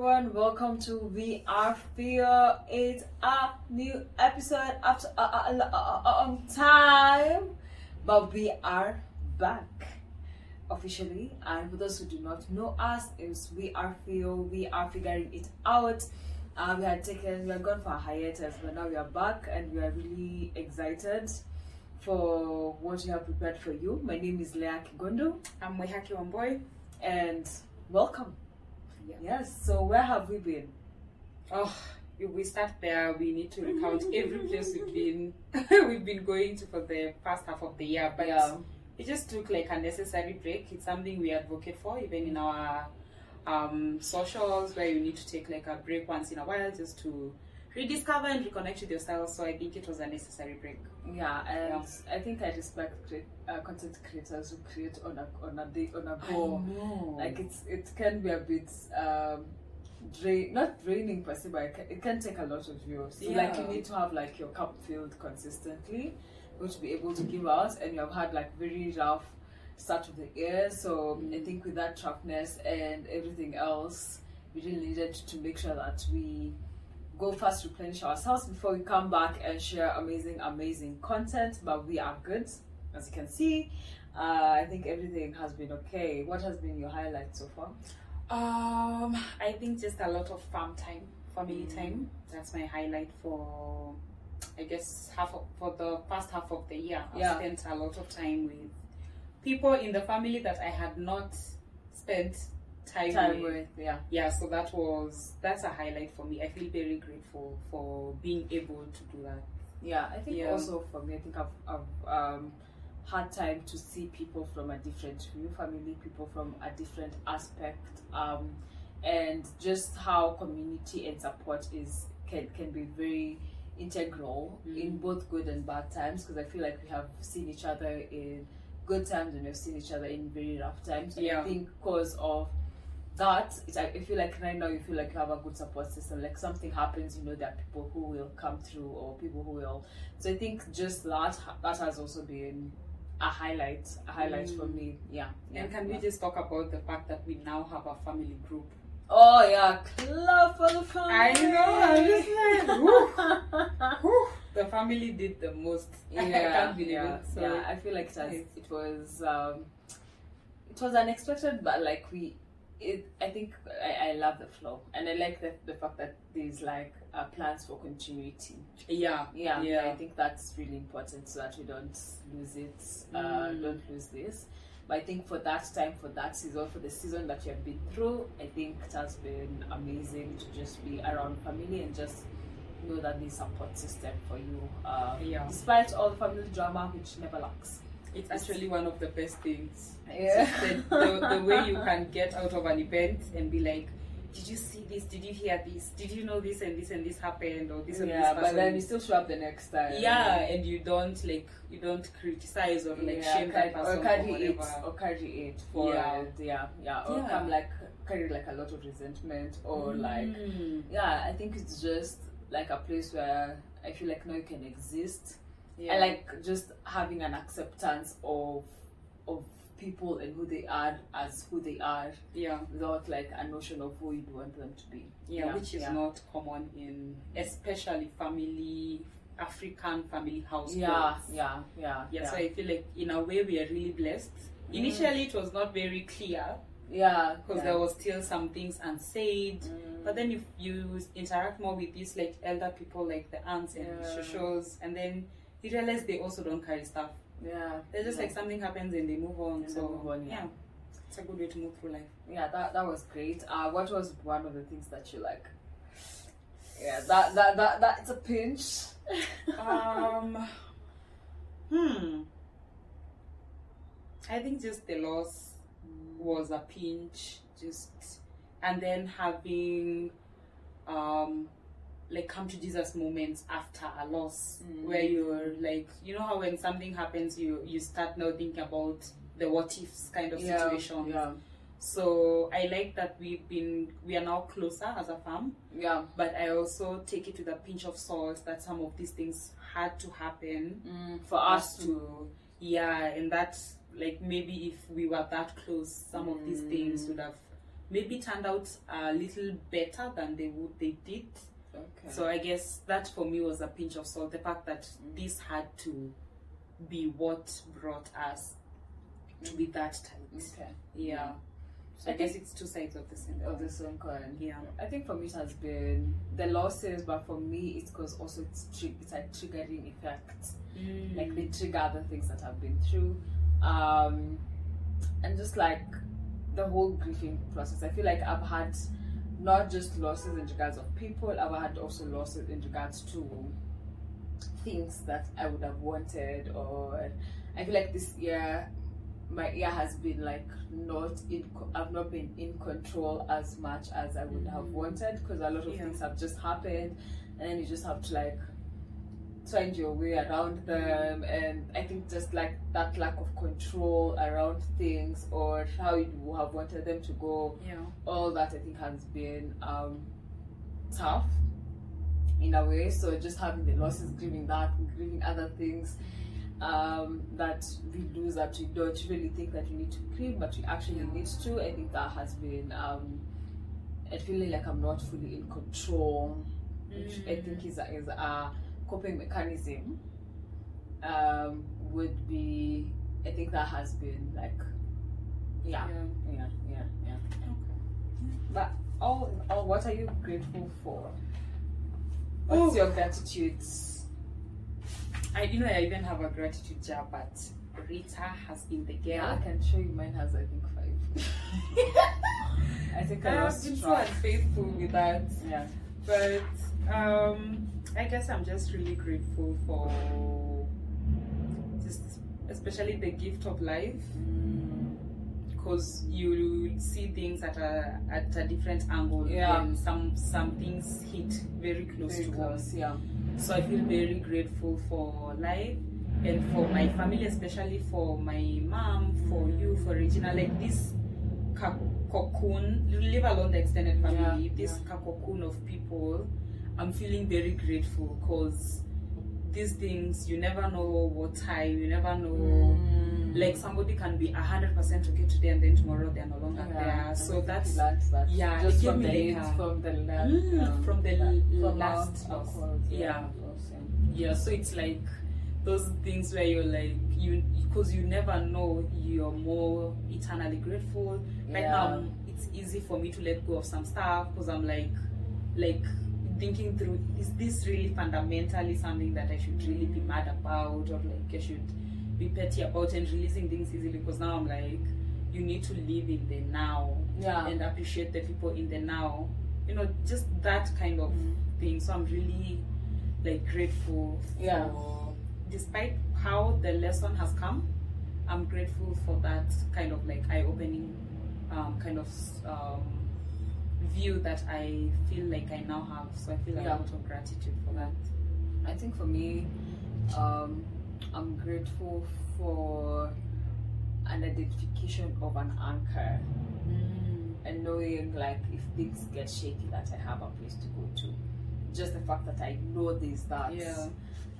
everyone. Welcome to We Are Fio. It's a new episode after a, a, a, a, long time, but we are back officially. And for those who do not know us, is We Are Fio. We are figuring it out. Uh, we had taken, we had gone for a hiatus, but now we are back and we are really excited for what we have prepared for you. My name is Leah Kigondu I'm Mwihaki Wambui. and welcome. Yeah. Yes, so where have we been? Oh, if we start there, we need to recount every place we've been we've been going to for the past half of the year. But Yeah. it just took like a necessary break. It's something we advocate for, even in our um, socials, where you need to take like a break once in a while just to rediscover and reconnect with yourself. So I think it was a necessary break. Yeah, and I think I respect cre- uh, content creators who create on a on a day on a go. Like it's it can be a bit um, drain not draining per se, but it can, it can take a lot of you. So like you need to have like your cup filled consistently, which be able to give out, and you have had like very rough start of the year. So I think with that roughness and everything else, we really needed to make sure that we go first replenish ourselves before we come back and share amazing, amazing content. But we are good, as you can see. Uh, I think everything has been okay. What has been your highlight so far? Um, I think just a lot of farm time, family Mm. time. That's my highlight for, I guess, half of, for the first half of the year. Yeah. Spent a lot of time with people in the family that I had not spent time, Time with. yeah. Yeah, so that was that's a highlight for me. I feel very grateful for being able to do that. Yeah, I think Yeah. also for me, I think I've, I've um, had time to see people from a different view, family people from a different aspect, um, and just how community and support is can can be very integral Mm. in both good and bad times. Because I feel like we have seen each other in good times and we've seen each other in very rough times. Yeah. I think because of that like, I feel like right now you feel like you have a good support system. Like something happens, you know, there are people who will come through or people who will. So I think just that that has also been a highlight, a highlight for Mm. me. Yeah. yeah, And can yeah. we just talk about the fact that we now have a family group? Oh yeah, club for the family. I know, I'm just like, the family did the most. yeah, I can't believe yeah, it. So yeah, I feel like it, has, it was um, it was unexpected, but like we, it. I think I, I love the flow, and I like the the fact that there's like uh, plans for continuity. yeah, Yeah, Yeah. I think that's really important so that we don't lose it, uh, Mm. don't lose this. But I think for that time, for that season, for the season that you have been through, I think it has been amazing to just be around family and just know that there's support system for you. Uh, Yeah. Despite all the family drama, which never lacks. It's actually one of the best things. Yeah. the, the, the way you can get out of an event and be like, did you see this? Did you hear this? Did you know this and this and this happened or this and this? yeah, but then you still show up the next time. yeah, and you don't like you don't criticize or like yeah, shame that person or carry it whatever. or carry it for Yeah. yeah yeah or Yeah. come like carry like a lot of resentment or like Mm. yeah i think it's just like a place where i feel like now you can exist yeah. i like just having an acceptance of of people and who they are as who they are yeah. without like a notion of who you want them to be yeah, Yeah, which is yeah. not common in especially family African family households. yeah yeah yeah Yeah, so I feel like in a way we are really blessed. Mm. Initially, it was not very clear yeah because there was still some things unsaid. Mm. But then if you interact more with these like elder people, like the aunts and Yeah. shoshos, and then realize they also don't carry stuff. yeah They're just yeah. like something happens and they move on. And so move on, yeah. it's a good way to move through life. yeah that that was great uh what was one of the things that you like yeah that that that that's a pinch um, hmm. I think just the loss was a pinch, just and then having um like come to Jesus moments after a loss Mm. where you're like you know how when something happens you you start now thinking about the what ifs kind of situation. yeah So I like that we've been we are now closer as a fam. yeah but I also take it with a pinch of salt that some of these things had to happen mm, for us to to yeah and that like maybe if we were that close some of these things Mm. would have maybe turned out a little better than they would they did. Okay. So I guess that for me was a pinch of salt. The fact that this had to be what brought us to be that tight. okay. Yeah. So I guess it's two sides of the same. Of the same coin. Yeah. I think for me it has been the losses, but for me it's because also it's tri- it's a triggering effect. Like they trigger the things that I've been through, um, and just like the whole grieving process. I feel like I've had not just losses in regards of people, I've had also losses in regards to things that I would have wanted, or I feel like this year my year has been like not in I've not been in control as much as I would have Mhm. wanted because a lot of Yeah. things have just happened and then you just have to like find your way around them and I think just like that lack of control around things or how you have wanted them to go Yeah. all that I think has been um, tough in a way. So just having the losses, grieving that, grieving other things um, that we lose that we don't really think that we need to grieve, but we actually Yeah. need to. I think that has been. Um, I feeling like I'm not fully in control, which I Mm. think is a, is a coping mechanism. Um, would be. I think that has been like. Yeah, Yeah. yeah, yeah, yeah. Okay. But all in all, what are you grateful for? What's Oh. your gratitudes? I you know I even have a gratitude jar, but Rita has been the Yeah, I girl. can show you. Mine has I think five. I think I I have been so unfaithful with that. Yeah. But um, I guess I'm just really grateful for just especially the gift of life because you see things at a at a different angle Yeah. and some some things hit very close Very to close, yeah. So I feel very grateful for life and for my family, especially for my mom, for you, for Regina. Like this cocoon, leave alone the extended family, Yeah, this ca- cocoon of people, I'm feeling very grateful because these things, you never know what time, you never know. Like somebody can be 100% okay today and then tomorrow they're no longer there. So that's that. yeah, just from me the like from the last, Mm, um, from the la- from last loss. Yeah. loss, Yeah, so it's like those things where you're like you because you never know you're more eternally grateful. Yeah. Right now, it's easy for me to let go of some stuff because I'm like, like thinking through is this really fundamentally something that I should really be mad about or like I should be petty about and releasing things easily because now I'm like you need to live in the now Yeah. and appreciate the people in the now you know just that kind of thing so i'm really like grateful Yeah. for despite how the lesson has come i'm grateful for that kind of like eye-opening um, kind of um, view that i feel like i now have so i feel a Yeah. lot of gratitude for that I think for me, um, I'm grateful for an identification of an anchor and knowing like if things get shaky that I have a place to go to. Just the fact that I know there's that Yeah.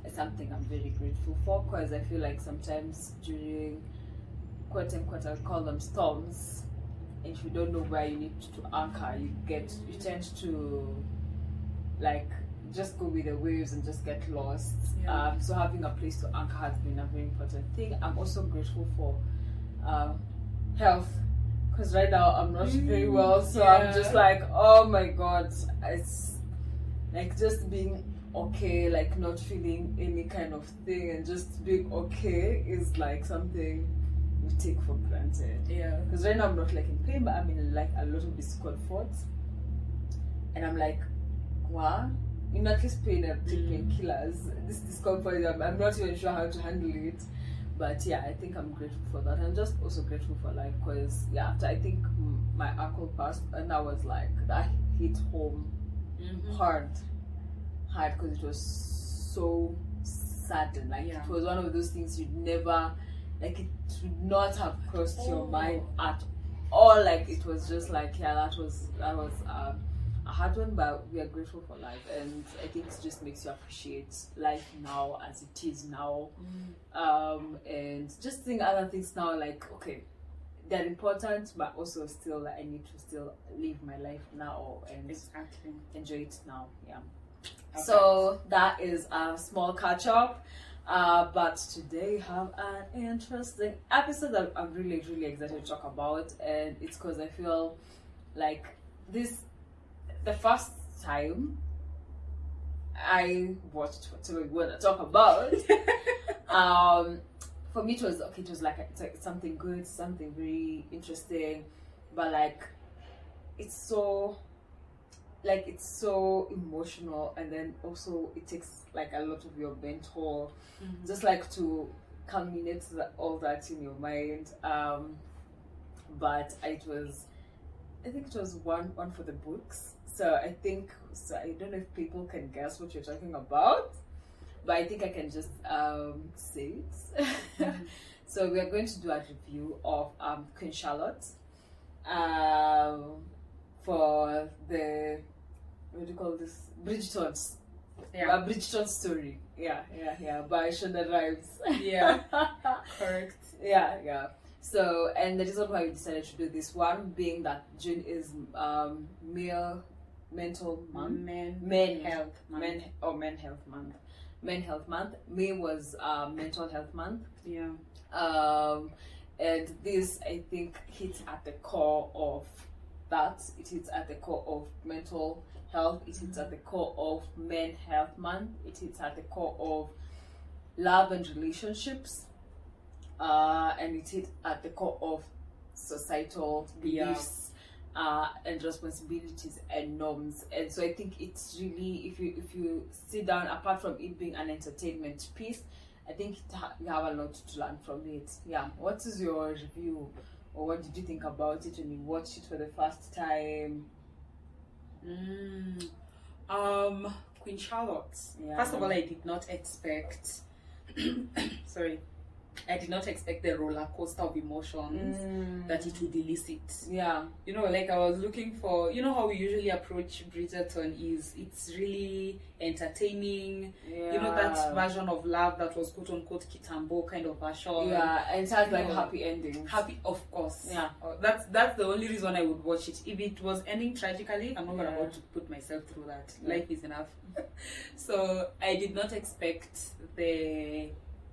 is something I'm very grateful for because I feel like sometimes during quote unquote I'll call them storms if you don't know where you need to anchor you get you tend to like just go with the waves and just get lost. Yeah. Um, so having a place to anchor has been a very important thing. I'm also grateful for um, health because right now I'm not very Mm, well, so yeah. I'm just like, oh my god, it's like just being okay, like not feeling any kind of thing, and just being okay is like something we take for granted. yeah Because right now I'm not like in pain, but I'm in like a lot of discomfort. And I'm like, what? In at least pain, I take Mm. painkillers. This discomfort, I'm, I'm not even sure how to handle it. But yeah, I think I'm grateful for that. I'm just also grateful for life because, yeah, after I think my uncle passed, and I was like, that hit home Mhm. hard. Hard because it was so sudden. Like, Yeah. it was one of those things you'd never like it would not have crossed your Oh. mind at all like it was just like yeah that was that was um, a hard one but we are grateful for life and i think it just makes you appreciate life now as it is now Mm. um and just think other things now like okay they're important, but also still I need to still live my life now and Exactly. enjoy it now. Yeah. Okay. So that is a small catch up. Uh, but today have an interesting episode that I'm really, really excited to talk about, and it's because I feel like this the first time I watched whatever we want to talk about. um, for me, it was okay. It was like it's like something good, something very interesting, but like it's so like it's so emotional and then also it takes like a lot of your mental Mhm. just like to culminate that, all that in your mind um but it was i think it was one one for the books so i think so i don't know if people can guess what you're talking about but i think i can just um say it Mhm. so we are going to do a review of um queen charlotte um for the what do you call this bridgerton's Yeah. a Bridgerton story. Yeah, yeah, yeah. By Shonda Rhimes. Yeah. Correct. yeah, yeah. So, and the reason why we decided to do this one being that June is um male mental month, Men. men Health. month. men or men health month, men health month. May was uh, mental health month. Yeah. Um, and this I think hits at the core of that. It hits at the core of mental health. It is at the core of men health month. It is at the core of love and relationships. Uh, and it is at the core of societal Yeah. beliefs uh, and responsibilities and norms. And so I think it's really if you if you sit down, apart from it being an entertainment piece, I think it ha- you have a lot to learn from it. Yeah. What is your review, or what did you think about it when you watched it for the first time? Mm. Um, Queen Charlotte. Yeah. First of all, I did not expect. sorry, I did not expect the roller coaster of emotions Mm. that it would elicit. Yeah. You know, like I was looking for. You know how we usually approach Bridgerton is it's really entertaining. yeah. You know that version of love that was quote unquote Kitambo kind of version. Yeah, and it has like No. happy endings. Happy, of course. Yeah. Uh, that's that's the only reason I would watch it. If it was ending tragically, I'm not Yeah. want to put myself through that. Yeah. Life is enough. so I did not expect the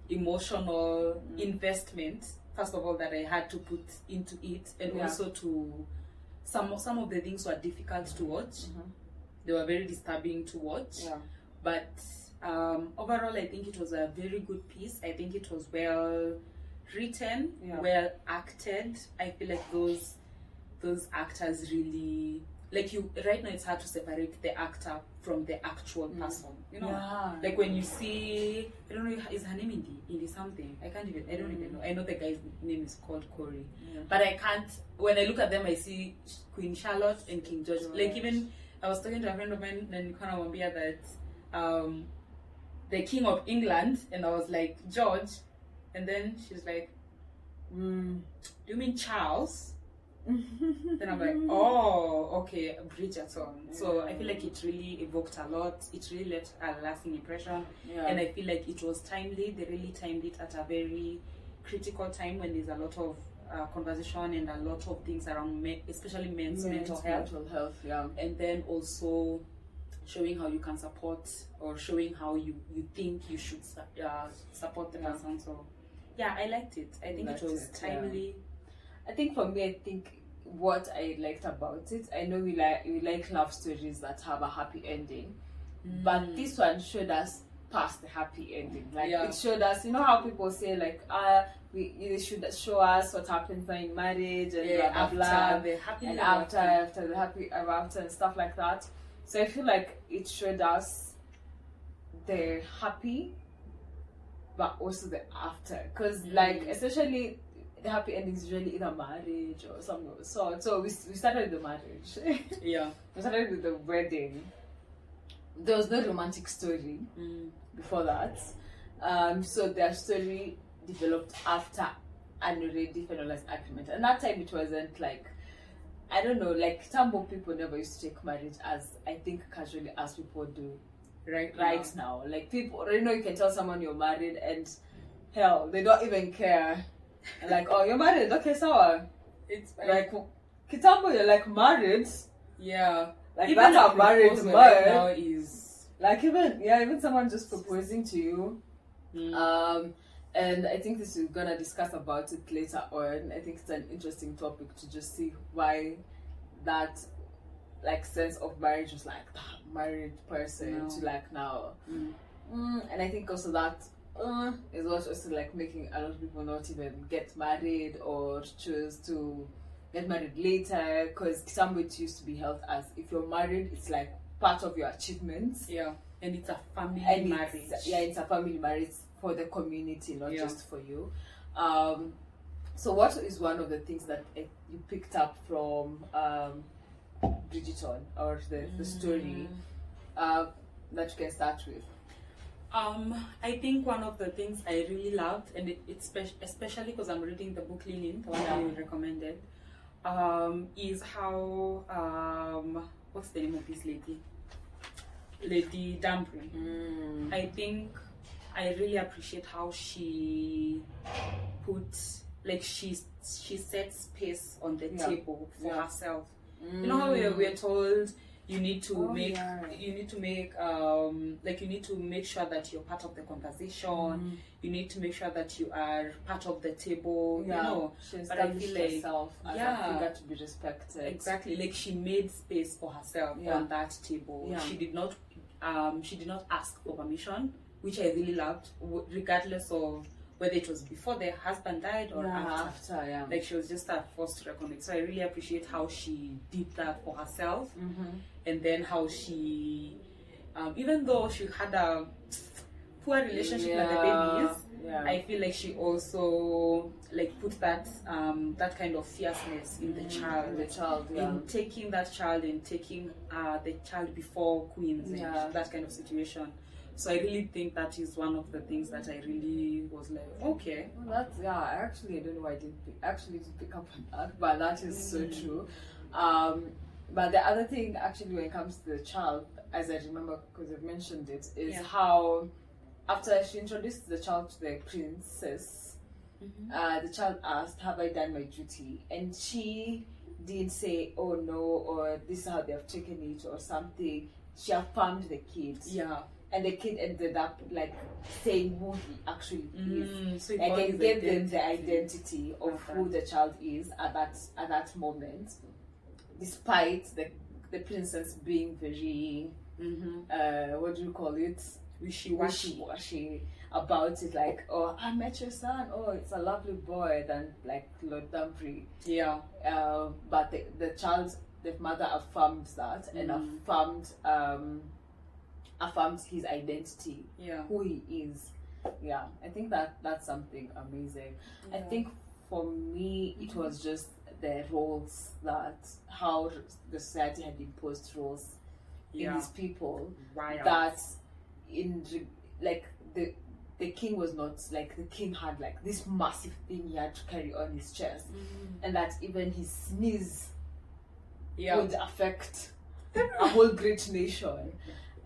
emotional Mm. investment. First of all, that I had to put into it, and Yeah. also to some some of the things were difficult to watch. Mhm. They were very disturbing to watch Yeah. but um, overall i think it was a very good piece i think it was well written Yeah. well acted i feel like those those actors really like you right now it's hard to separate the actor from the actual Mm. person you know Yeah. like when you see i don't know is her name indie indie something i can't even i don't even know i know the guy's name is called corey Yeah. but I can't. When I look at them, I see Queen Charlotte and King George. George. Like even I was talking to a friend of mine, and kind of Wambia that um, the King of England, and I was like George, and then she's like, Mm. "Do you mean Charles?" Then I'm like, "Oh, okay, Bridgerton." So I feel like it really evoked a lot. It really left a lasting impression, yeah. and I feel like it was timely. They really timed it at a very critical time when there's a lot of uh, conversation and a lot of things around, me- especially men's mental health, Mental health. Yeah. and then also showing how you can support or showing how you you think you should su- uh, support the Yeah. person. So yeah, I liked it. I think Liked it was it, yeah. timely. I think for me, I think what I liked about it, I know we like we like love stories that have a happy ending, but Mm. this one showed us past the happy ending. Like Yeah. it showed us, you know how people say like, ah, we they should show us what happens in marriage and yeah, blah blah after blah, the happy and ever after after the happy ever after and stuff like that. So I feel like it showed us the happy, but also the after, because like Mm. especially the happy ending is usually either marriage or something of sort. So we, we started with the marriage. yeah. we started with the wedding. There was no romantic story Mm. before that. Um, so their story developed after an already finalized agreement. And that time it wasn't like I don't know, like Tambo people never used to take marriage as I think casually as people do Right. right now. Like people already know you can tell someone you're married and hell, they don't even care. Like, oh you're married, okay, so It's Like Kitambo, you're like married. yeah. Like Even that's a married proposal right now is Like even yeah, even someone just proposing to you. mm, Um, and I think this we're gonna discuss about it later on. I think it's an interesting topic to just see why that like sense of marriage was like that married person No. to like now. mm, Mm, and I think also that uh, is also like making a lot of people not even get married or choose to get married later because some it used to be held as if you're married, it's like part of your achievements. yeah. And it's a family And marriage. it's, yeah, it's a family marriage for the community, not Yeah. just for you. Um, so, what is one of the things that uh, you picked up from um, Bridgerton or the, the story Mm. uh, that you can start with? Um, I think one of the things I really loved, and it, it's spe- especially because I'm reading the book Lilin, the one that you recommended, um, is how um, what's the name of this lady? Lady Danbury. Mm. I think I really appreciate how she put like she she set space on the Yeah. table for Yeah. herself. You know how we're, we're told you need to Oh, make yeah. you need to make um like you need to make sure that you're part of the conversation. Mm. You need to make sure that you are part of the table. Yeah, You know she but I feel like- herself as yeah. a figure to be respected. exactly like she made space for herself Yeah. on that table. Yeah. She did not um she did not ask for permission, which I really loved, regardless of whether it was before the husband died or yeah, after. after, yeah. Like she was just at forced to reckon it. So I really appreciate how she did that for herself. mm-hmm. And then how she um, even though she had a poor relationship with the babies Yeah. i feel like she also like put that um, that kind of fierceness in the Mm, child the child, yeah. in taking that child and taking uh, the child before queens and Yeah. that kind of situation so i really think that is one of the things that i really was like okay Well, that's yeah. I Actually, I don't know why I didn't pick, actually pick up on that, but that is so Mm. true. Um, but the other thing, actually, when it comes to the child, as I remember, because I've mentioned it, is Yeah. how after she introduced the child to the princess, uh, the child asked, "Have I done my duty?" And she didn't say, "Oh no," or "This is how they have taken it," or something. She affirmed the kid, yeah and the kid ended up like saying who he actually is mm, so it like got I his gave them the identity of Okay. who the child is at that at that moment, despite the the princess being very mm-hmm. uh what do you call it? Wishy. washy washy about it like oh I met your son. Oh it's a lovely boy. Than like Lord Dumfrey yeah. Uh, but the, the child the mother affirmed that and Mm. affirmed um affirmed his identity yeah. who he is. Yeah, I think that that's something amazing. I think for me, it was just the roles that how the society had imposed roles in these people Wild. that in like the the king was not like the king had like this massive thing he had to carry on his chest and that even his sneeze yeah would affect a whole great nation.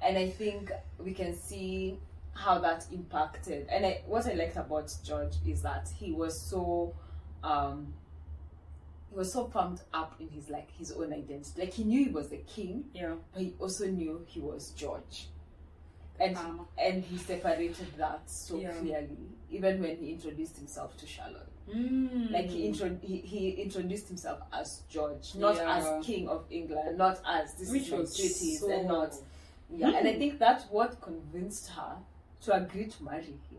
And I think we can see how that impacted. And I, what I liked about George is that he was so um he was so pumped up in his like his own identity. Like he knew he was the king, yeah but he also knew he was George. And Um, and he separated that so Yeah. clearly, even when he introduced himself to Charlotte. Mm. Like he, intro- he he introduced himself as George, not Yeah. as King of England, not as this which was duties, so and not yeah. And I think that's what convinced her to agree to marry him.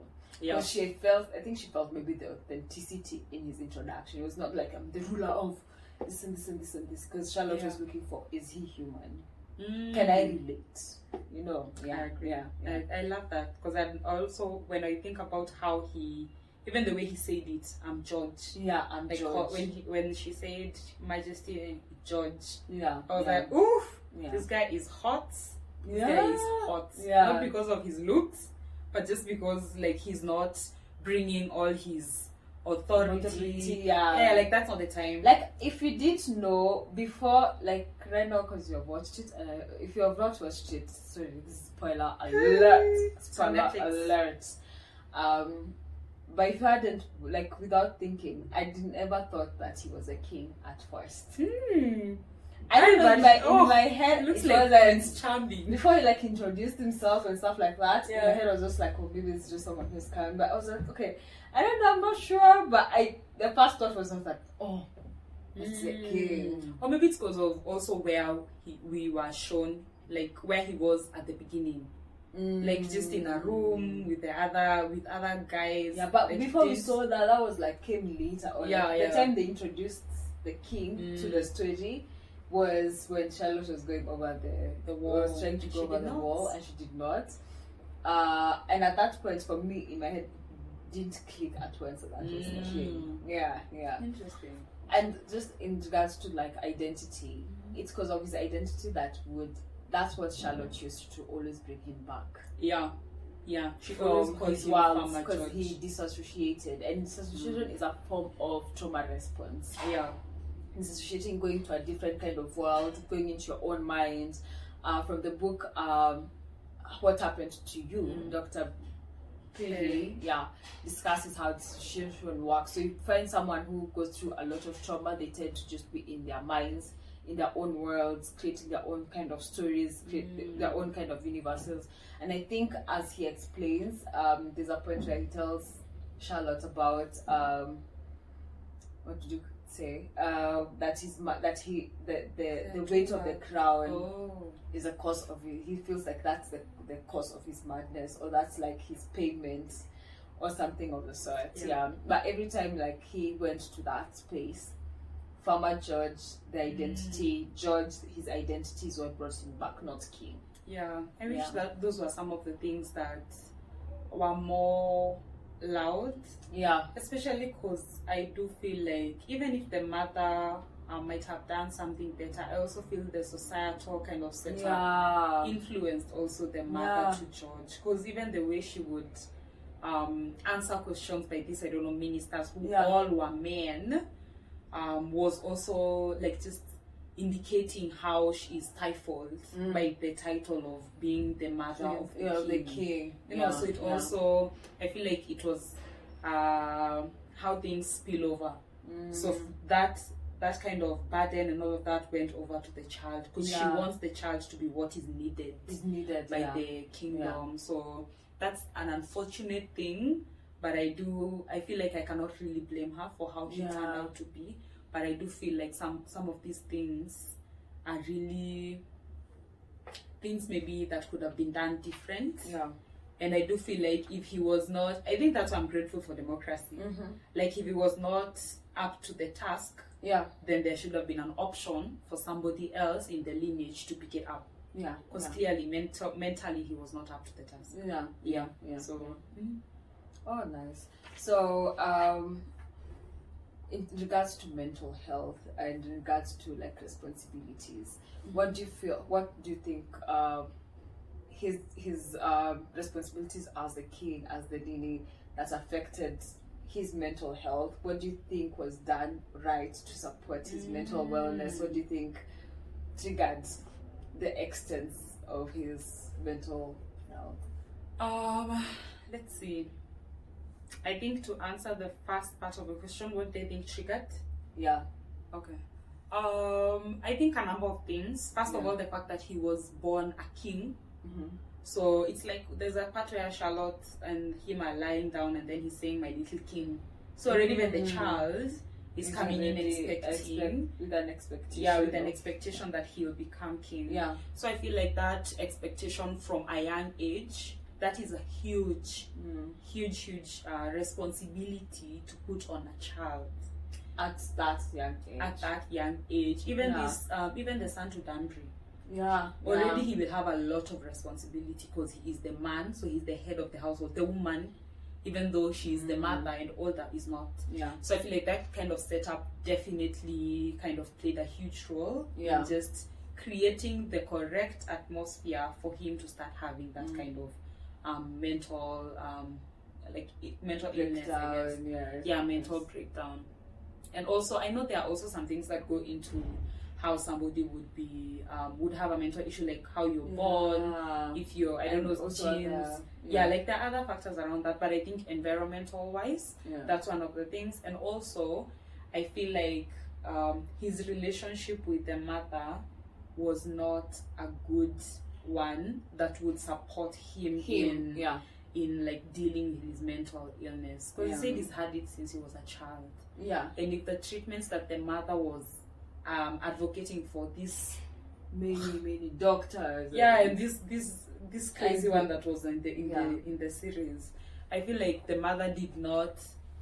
Yeah Because she felt, I think she felt maybe the authenticity in his introduction. It was not like I'm the ruler of this and this and this and this. Because Charlotte Yeah. was looking for, is he human? Mm. Can I relate? You know? Yeah, I agree. yeah, yeah. I, I love that because I also when I think about how he even the way he said it I'm George yeah, I'm like George. when he, when she said Majesty George yeah, I was yeah, like oof yeah. this guy is hot this yeah. guy is hot Yeah. not because of his looks but just because like he's not bringing all his authority, Authority, yeah. yeah like that's not the time Like, if you didn't know before, like right now, because you have watched it, and uh, if you have not watched it, sorry, this is spoiler alert, spoiler alert. Um, but if I hadn't like without thinking, I didn't ever thought that he was a king at first. Hmm. I don't know, in my, oh, in my head It looks it like was like Prince Charming. before he like introduced himself and stuff like that, in my head I was just like, oh, maybe it's just someone who's coming. But I was like, okay, I don't know, I'm not sure. But I, the first thought was like, oh, it's a king. Or maybe it's because of also where he, we were shown, like where he was at the beginning, like just in a room with the other with other guys. Mm. Yeah, but like, before we saw that, that was like came later on. Yeah, like, yeah. The time they introduced the king to Mm. the story was when Charlotte was going over the The wall, was trying to go over the not. wall, and she did not. Uh, and at that point, for me, in my head, didn't click at once that that was. Mm. Yeah, yeah. Interesting. And just in regards to like identity, Mm-hmm. it's because of his identity that would that's what Charlotte used to always bring him back Yeah, yeah. She always calls him because he disassociated, and disassociation is a form of trauma response. Yeah. Disassociating, going to a different kind of world, going into your own mind. Uh, from the book, um, "What Happened to You," Mm. Okay. Perry, yeah, discusses how disassociation works. So you find someone who goes through a lot of trauma, they tend to just be in their minds, in their own worlds, creating their own kind of stories, Mm. their own kind of universes. And I think, as he explains, um, there's a point where he tells Charlotte about um, what did you say? Uh, that his ma- that he the the, the weight of the crown Oh. is a cause of it. He feels like that's the, the cause of his madness, or that's like his payment, or something of the sort. Yeah. Yeah. But every time like he went to that space, Farmer George, the Mm. identity, George, his identity is what brought him back, not King. Yeah, I wish Yeah. that those were some of the things that were more loud, Yeah. especially because I do feel like even if the mother uh, might have done something better, I also feel the societal kind of setup Yeah. influenced also the mother Yeah. to judge Because even the way she would um, answer questions by these, I don't know, ministers who Yeah. all were men, um, was also like just indicating how she is stifled Mm. by the title of being the mother of the yeah, king. the king. You know, so it yeah. also, I feel like it was uh, how things spill over. Mm. So that that kind of burden and all of that went over to the child because she wants the child to be what is needed is needed by the kingdom. So that's an unfortunate thing. But I do I feel like I cannot really blame her for how she turned out to be. But I do feel like some some of these things are really things maybe that could have been done different. yeah. And I do feel like if he was not I think that's why I'm grateful for democracy. Mm-hmm. Like if he was not up to the task Yeah. then there should have been an option for somebody else in the lineage to pick it up. Yeah. Because yeah. clearly, mental, mentally, he was not up to the task. Yeah. Yeah. Yeah. So, Oh, nice. So, um, in regards to mental health and in regards to like responsibilities, what do you feel? What do you think? Um, his his um, responsibilities as the king, as the Nini, that affected his mental health. What do you think was done right to support his mental wellness? What do you think triggered the extent of his mental health? um, let's see. I think to answer the first part of the question, what do you think triggered? Yeah. Okay. Um, I think a number of things. First of all, the fact that he was born a king. hmm So it's like there's a part where Charlotte and him are lying down, and then he's saying, "My little king." So already when the Mm. child is He's coming in expecting, expect- with an expectation. yeah, with an expectation that he'll become king. Yeah. So I feel like that expectation from a young age, that is a huge, Mm. huge, huge uh, responsibility to put on a child At that young age. at that young age. Even Yeah. this, um, even the son to Danbury, yeah. already yeah. he will have a lot of responsibility because he is the man, so he's the head of the household. The woman, even though she is the Mm. mother and all that, is not. Yeah. So I feel like that kind of setup definitely kind of played a huge role Yeah. in just creating the correct atmosphere for him to start having that Mm. kind of um, mental, um, like mental illness. I guess. Yeah. Yeah, mental breakdown. And also, I know there are also some things that go into how somebody would be um, would have a mental issue like how you're born Yeah. if you're i don't And know genes the- yeah. like there are other factors around that but i think environmental wise yeah. that's one of the things and also i feel like um, his relationship with the mother was not a good one that would support him, him. in Yeah. in like dealing with his mental illness because Yeah. he said he's had it since he was a child Yeah. and if the treatments that the mother was um, advocating for this Many many doctors. yeah and this this this crazy one that was in the in Yeah. the in the series i feel like the mother did not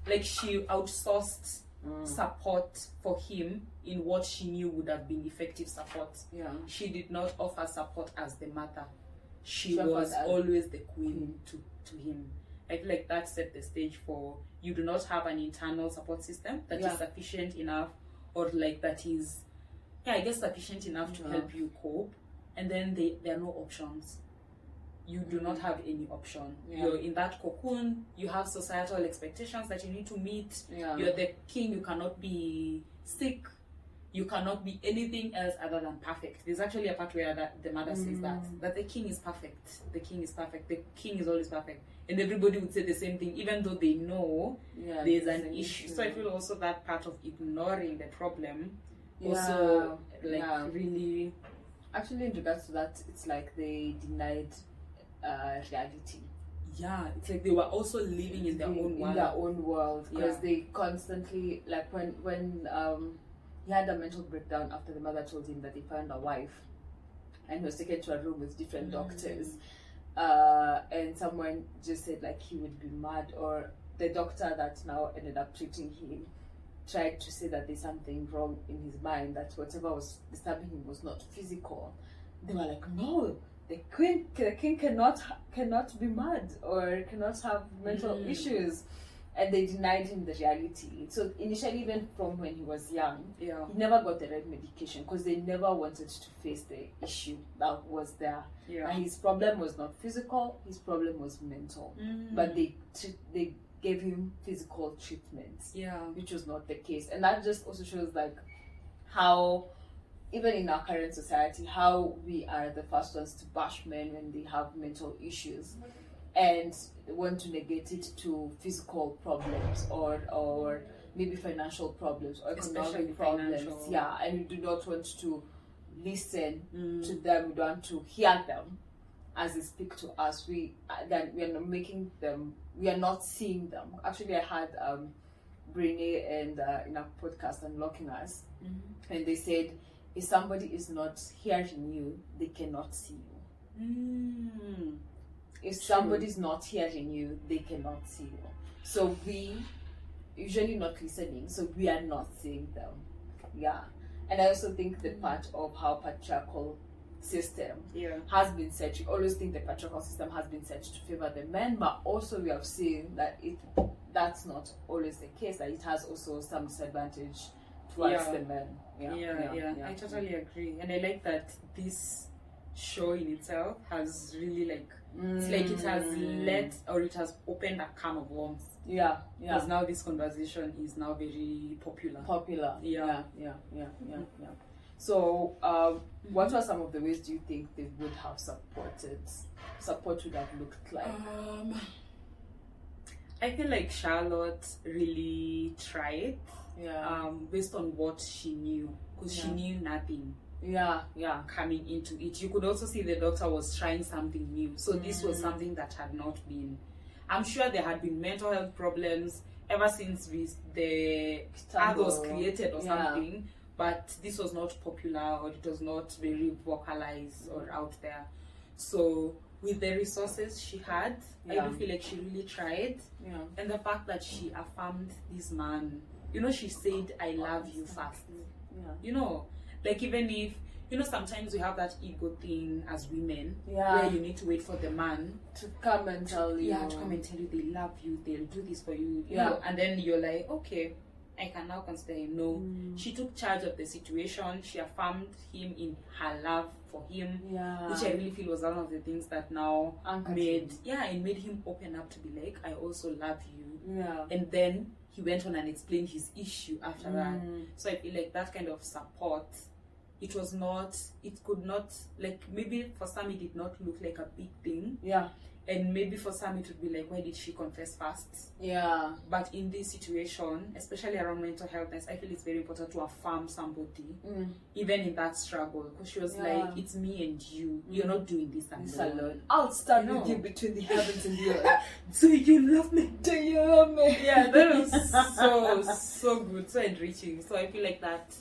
like she outsourced Mm. support for him in what she knew would have been effective support Yeah. she did not offer support as the mother she, She was always the queen to, to him i feel like that set the stage for you do not have an internal support system that is Yeah. sufficient enough or like that is yeah i guess sufficient enough to Yeah. help you cope and then they, there are no options you do not have any option. Yeah. you're in that cocoon you have societal expectations that you need to meet. Yeah. you're the king you cannot be sick. You cannot be anything else other than perfect. There's actually a part where that the mother says that Mm. that the king is perfect. The king is perfect. The king is always perfect. And everybody would say the same thing even though they know yeah. there's an issue. so i feel also that part of ignoring the problem also like really Actually, in regards to that, it's like they denied uh, reality. yeah it's like they were also living in their in, own in world their own world because Yeah. they constantly like when when um he had a mental breakdown after the mother told him that he found a wife and he was taken to a room with different Mm. doctors uh and someone just said like he would be mad or the doctor that now ended up treating him tried to say that there's something wrong in his mind that whatever was disturbing him was not physical they were like no the queen the king cannot cannot be mad or cannot have mental Mm. issues. And they denied him the reality. So initially even from when he was young yeah. he never got the right medication because they never wanted to face the issue that was there. Yeah. And his problem was not physical his problem was mental. Mm. but they they gave him physical treatments yeah. which was not the case. And that just also shows like how even in our current society how we are the first ones to bash men when they have mental issues and want to negate it to physical problems or or maybe financial problems or Especially problems financial. yeah and we do not want to listen Mm. to them we don't want to hear them as they speak to us we uh, then we are not making them we are not seeing them actually i had um Brene and uh, in a podcast unlocking us Mhm. and they said if somebody is not hearing you they cannot see you Mm. if True. somebody is not hearing you they cannot see you so we usually not listening so we are not seeing them yeah and i also think the part of how patriarchal system yeah has been set. You always think the patriarchal system has been set to favor the men, but also we have seen that it that's not always the case. That it has also some disadvantage towards Yeah. the men. yeah, yeah, I totally agree, and I like that this show in itself has really like it's like it has Mm. let or it has opened a can of worms yeah, yeah. because now this conversation is now very popular. popular. Yeah. yeah, yeah, yeah, yeah. yeah. So, um, what are some of the ways do you think they would have supported? Support would have looked like. Um, I feel like Charlotte really tried Yeah, um, based on what she knew because she knew nothing yeah, yeah, coming into it. You could also see the doctor was trying something new. So this was Mm. something that had not been. I'm sure there had been mental health problems ever since we, the ad was created or Yeah. something, but this was not popular or it was not very vocalized or out there. So with the resources she had, I do feel like she really tried. yeah. And the fact that she affirmed this man, you know, she said, I love you first Yeah. you know like even if you know sometimes we have that ego thing as women Yeah. where you need to wait for the man To come and tell you. yeah to come and tell you they love you they'll do this for you, you Yeah. know, and then you're like okay i can now consider him no Mm. she took charge of the situation she affirmed him in her love for him Yeah. which i really feel was one of the things that now Anchored made him. yeah it made him open up to be like i also love you Yeah. and then he went on and explained his issue after that Mm. so I feel like that kind of support it was not it could not like maybe for some it did not look like a big thing Yeah. And maybe for some it would be like why did she confess first Yeah. but in this situation especially around mental healthness i feel it's very important to affirm somebody Mm. even in that struggle because she was Yeah. like it's me and you you're not doing this alone, alone. I'll stand No. with you between the heavens and the earth. do you love me Do you love me? yeah that was so so good so enriching so i feel like that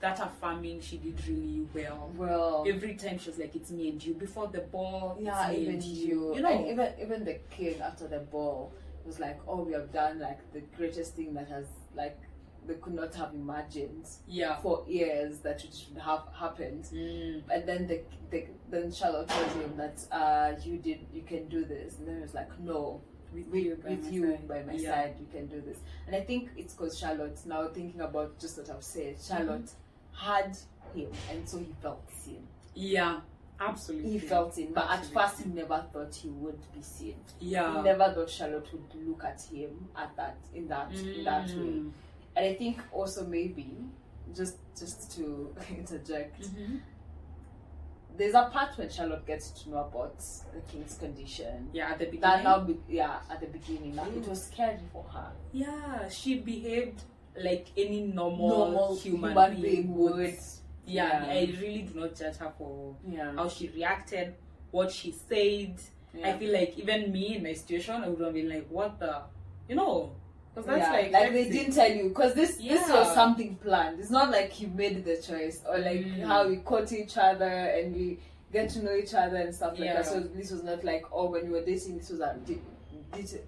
that affirming she did really well well. every time she was like it's me and you before the ball Yeah, even you. you know and even even the king after the ball was like, "Oh, we have done like the greatest thing that has like they could not have imagined yeah for years that it should have happened." Mm. And then the, the then Charlotte told him that uh you did you can do this, and then he was like, "No." with, With, you by with my you side. by my Yeah. side, you can do this. And I think it's because Charlotte, now thinking about just what I've said, Charlotte had him, and so he felt seen. yeah absolutely He felt seen, but at first he never thought he would be seen. yeah He never thought Charlotte would look at him at that in that in that way. Mm. And I think also maybe just just to interject, Mhm. there's a part when Charlotte gets to know about the king's condition. yeah at the beginning That now, be, yeah, at the beginning, like, it was scary for her. yeah she behaved like any normal, Normal human, human being being would yeah, Yeah. i really do not judge her for Yeah, how she reacted what she said yeah. I feel like even me in my situation, I would have been like, "What the," you know, because that's yeah, like they didn't tell you because this this was something planned. It's not like you made the choice or like Mm. how we caught each other and we get to know each other and stuff like that. So this was not like oh when we were dating this was a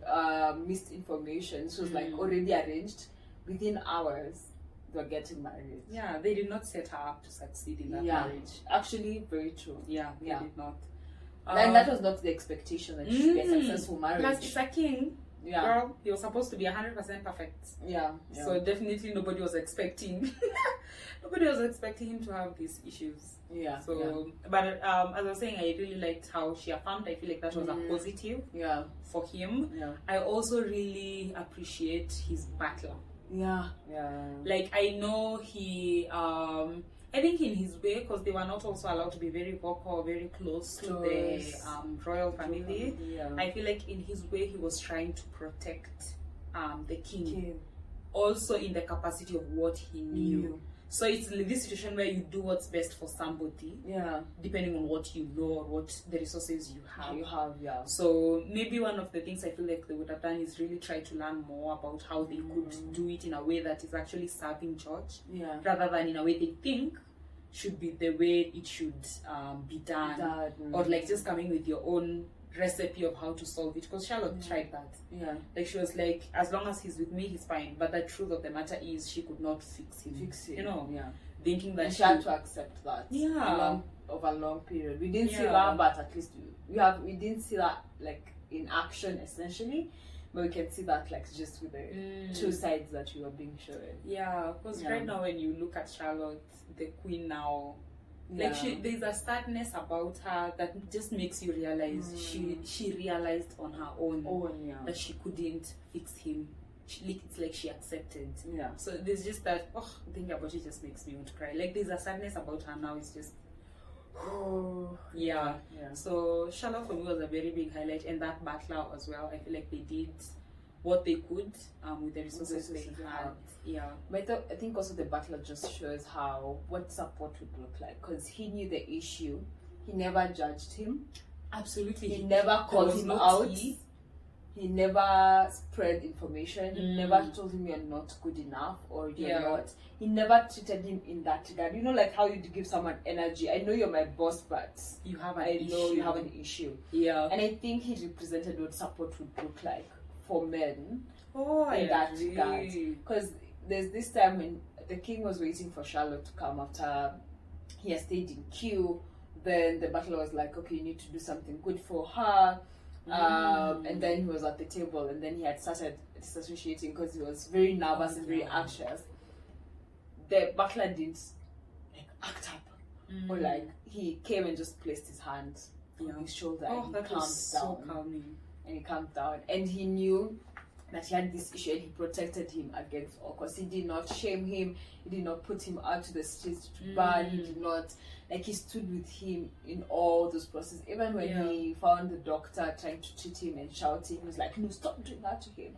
uh, missed information. This was like Mm. already arranged within hours. They were getting married. Yeah, they did not set her up to succeed in that Yeah. marriage. Actually, very true. Yeah, they Yeah. did not. and Um, that was not the expectation that she should be a mm, successful Plus, marriage. it's a king. Yeah, Girl, he was supposed to be hundred percent perfect. yeah, yeah. So definitely nobody was expecting. nobody was expecting him to have these issues. yeah, So, but um, as I was saying, I really liked how she affirmed. I feel like that was Mm. a positive yeah, for him. yeah, I also really appreciate his battler. Yeah, yeah. like i know he um i think in his way because they were not also allowed to be very vocal very close, to the um, royal family Yeah. i feel like in his way he was trying to protect um, the king Okay. also in the capacity of what he knew so it's this situation where you do what's best for somebody Yeah, depending on what you know or what the resources you have you have, yeah. so maybe one of the things I feel like they would have done is really try to learn more about how they could do it in a way that is actually serving George Yeah. rather than in a way they think should be the way it should um, be done mm. or like just coming with your own recipe of how to solve it because Charlotte tried that yeah, like she was like as long as he's with me he's fine but the truth of the matter is she could not fix him fix it. you know yeah. thinking that And she she had to accept that. Yeah. A long, of a long period. We didn't see that, but at least we, we have we didn't see that like in action essentially, but we can see that like just with the Mm. two sides that you are being shown. Yeah, because Yeah. right now when you look at Charlotte, the queen now, like she, there's a sadness about her that just makes you realize Mm. she she realized on her own Oh yeah. that she couldn't fix him. She, like, it's like she accepted. Yeah. So there's just that. Oh, thinking about it just makes me want to cry. Like there's a sadness about her now. It's just Oh yeah. yeah. So Charlotte for me was a very big highlight, and that battle as well. I feel like they did what they could um, with the resources they had. had. Yeah. But I, thought, I think also the butler just shows how what support would look like because he knew the issue. He never judged him. Absolutely. He never called him no out. tea. He never spread information. He Mm. never told him you're not good enough or you're Yeah. not. He never treated him in that regard. You know, like how you give someone energy. I know you're my boss, but You have an I know issue. you have an issue. Yeah. And I think he represented what support would look like for men Oh, I in that agree. regard. Because there's this time when the king was waiting for Charlotte to come after he had stayed in queue. Then the butler was like, okay, you need to do something good for her. Um, Mm. and then he was at the table, and then he had started disassociating because he was very nervous and very anxious. The butler didn't like act up, Mm. or like he came and just placed his hand Yeah. on his shoulder Oh, and he that calmed was so calming. And he calmed down and he knew that he had this issue and he protected him against all because he did not shame him he did not put him out to the streets to burn he Mm. did not like he stood with him in all those processes even when Yeah. he found the doctor trying to treat him and shouting he was like no stop doing that to him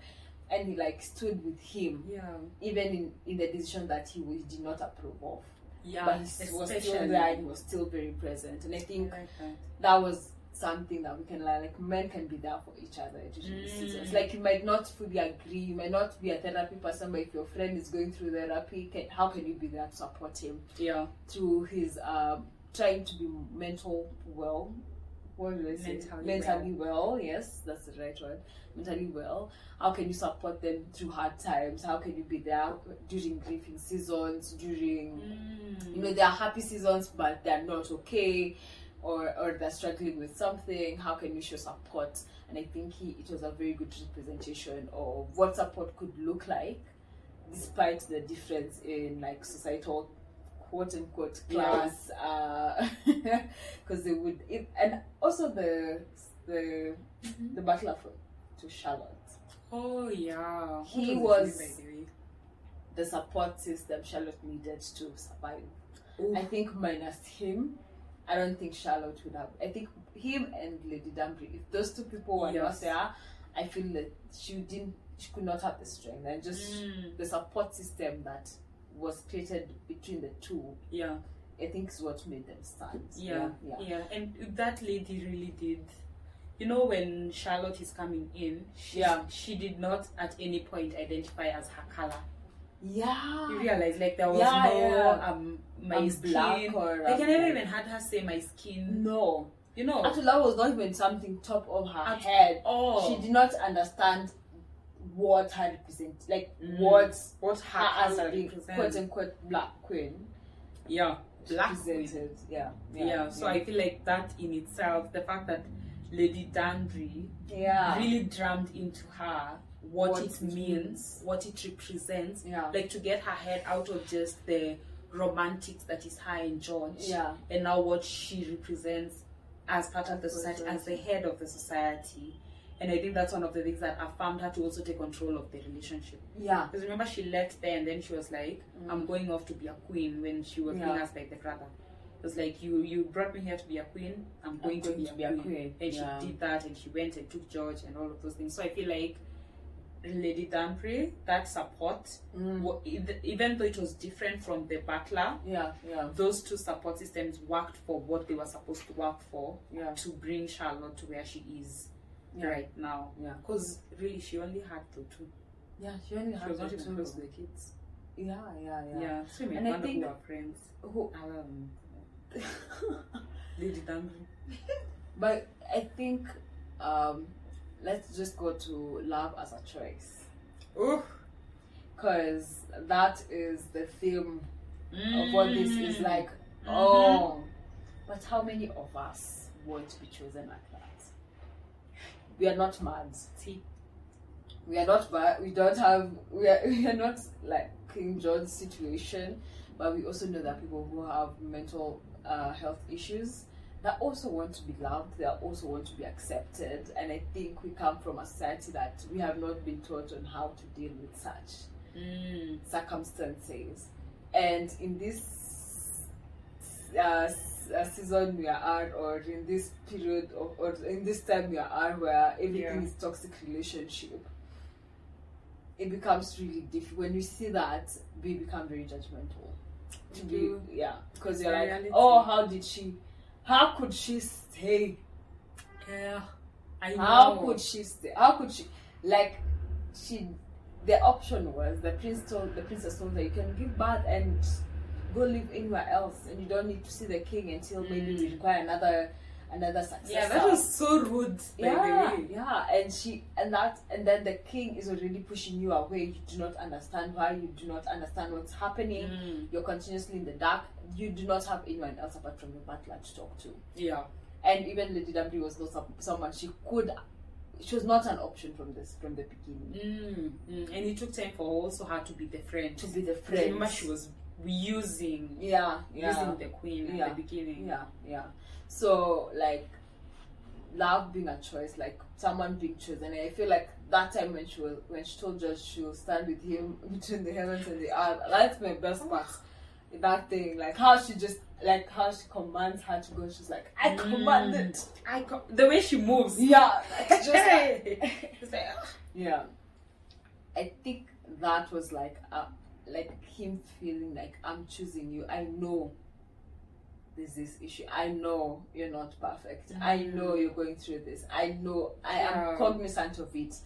and he like stood with him Yeah. even in, in the decision that he, was, did not approve of Yeah. but he was still there and he was still very present and i I think like that. that was something that we can learn. Like men can be there for each other during the Mm. seasons. Like you might not fully agree, you might not be a therapy person, but if your friend is going through therapy, can, how can you be there to support him Yeah. through his um, trying to be mental well? What do I say? Mentally Mentally well. Yes, that's the right word. Mentally well. How can you support them through hard times? How can you be there during grieving seasons? During Mm. you know there are happy seasons but they're not okay or or they're struggling with something how can you show support? And i think he, it was a very good representation of what support could look like despite the difference in like societal quote unquote class uh, because they would it, and also the the the butler for to charlotte. Oh yeah. He was- the the support system charlotte needed to survive. Ooh. I think minus him, I don't think Charlotte would have. I think him and Lady Danbury, if those two people were Yes. not there, I feel that she didn't, she could not have the strength and just Mm. the support system that was created between the two. Yeah. I think is what made them stand. Yeah, yeah, yeah, and that lady really did. You know, when Charlotte is coming in, she, Yeah. she did not at any point identify as her color. Yeah. You realize, like, there was Yeah, no yeah. um my I'm skin. black or like, I never even had her say my skin. No, You know, actually, that was not even something top of her At head. oh She did not understand what her represent, like Mm. what what her her as being quote unquote black queen Yeah, black queen. presented. Yeah, Yeah, so I feel like that in itself, the fact that Lady Danbury yeah, really drummed into her what, What it means, what it represents, yeah, like to get her head out of just the romantics that is her and George, yeah, and now what she represents as part of the society, as the head of the society. And I think that's one of the things that affirmed her to also take control of the relationship. yeah, Because remember, she left there and then she was like, I'm going off to be a queen when she was being Mm. Yeah. asked by the brother. It was like, you you brought me here to be a queen, I'm going, to, be, a queen. And yeah. she did that and she went and took George and all of those things. So I feel like Lady Danbury, that support, Mm. even though it was different from the butler, yeah, yeah, those two support systems worked for what they were supposed to work for yeah, to bring Charlotte to where she is yeah, right now. yeah, Because really, she only had the two. yeah. She only She had was not two. even close to the kids. Yeah, yeah, Yeah, yeah. so we And I think- who are friends. Who? Um, Lady Danbury. but I think um, let's just go to love as a choice, Oh, because that is the theme of what this is Mm. like. Mhm. Oh, but how many of us want to be chosen like that? We are not mad. See, We are not bad. We don't have. We are. We are not like King John's situation, but we also know that people who have mental uh, health issues that also want to be loved. They also want to be accepted, and I think we come from a society that we have not been taught on how to deal with such mm. circumstances. And in this uh, season we are at, or in this period, of, or in this time we are at, where everything Yeah. is toxic relationship, it becomes really difficult. When you see that, we become very judgmental. To be, yeah, because you're like, reality. oh, how did she? How could she stay? Yeah, I know. How could she stay? How could she? Like, she. The option was the prince told the princess told her you can give birth and go live anywhere else, and you don't need to see the king until maybe we Mm. require another another successor. Yeah, that was so rude. By yeah, the way. yeah, and she and that and then the king is already pushing you away. You do not understand why. You do not understand what's happening. Mm. You're continuously in the dark. You do not have anyone else apart from your butler to talk to Yeah. and even Lady Danbury was not some, someone she could. She was not an option from this from the beginning Mm. Mm. And it took time for also her to be the friend. to be the friend. Remember, she was using yeah, yeah, using the queen Yeah. at the beginning. yeah, yeah. So like, love being a choice, like someone being chosen. And I feel like that time when she was when she told us she will stand with him between the heavens and the earth, that's my best part. That thing, like how she just like how she commands her to go. She's like, I command Mm. it. I co- the way she moves. Yeah, like, just like, like, yeah. I think that was like uh, like him feeling like I'm choosing you. I know there's this issue. I know you're not perfect. I mm. know you're going through this. I know I Yeah. am cognizant of it.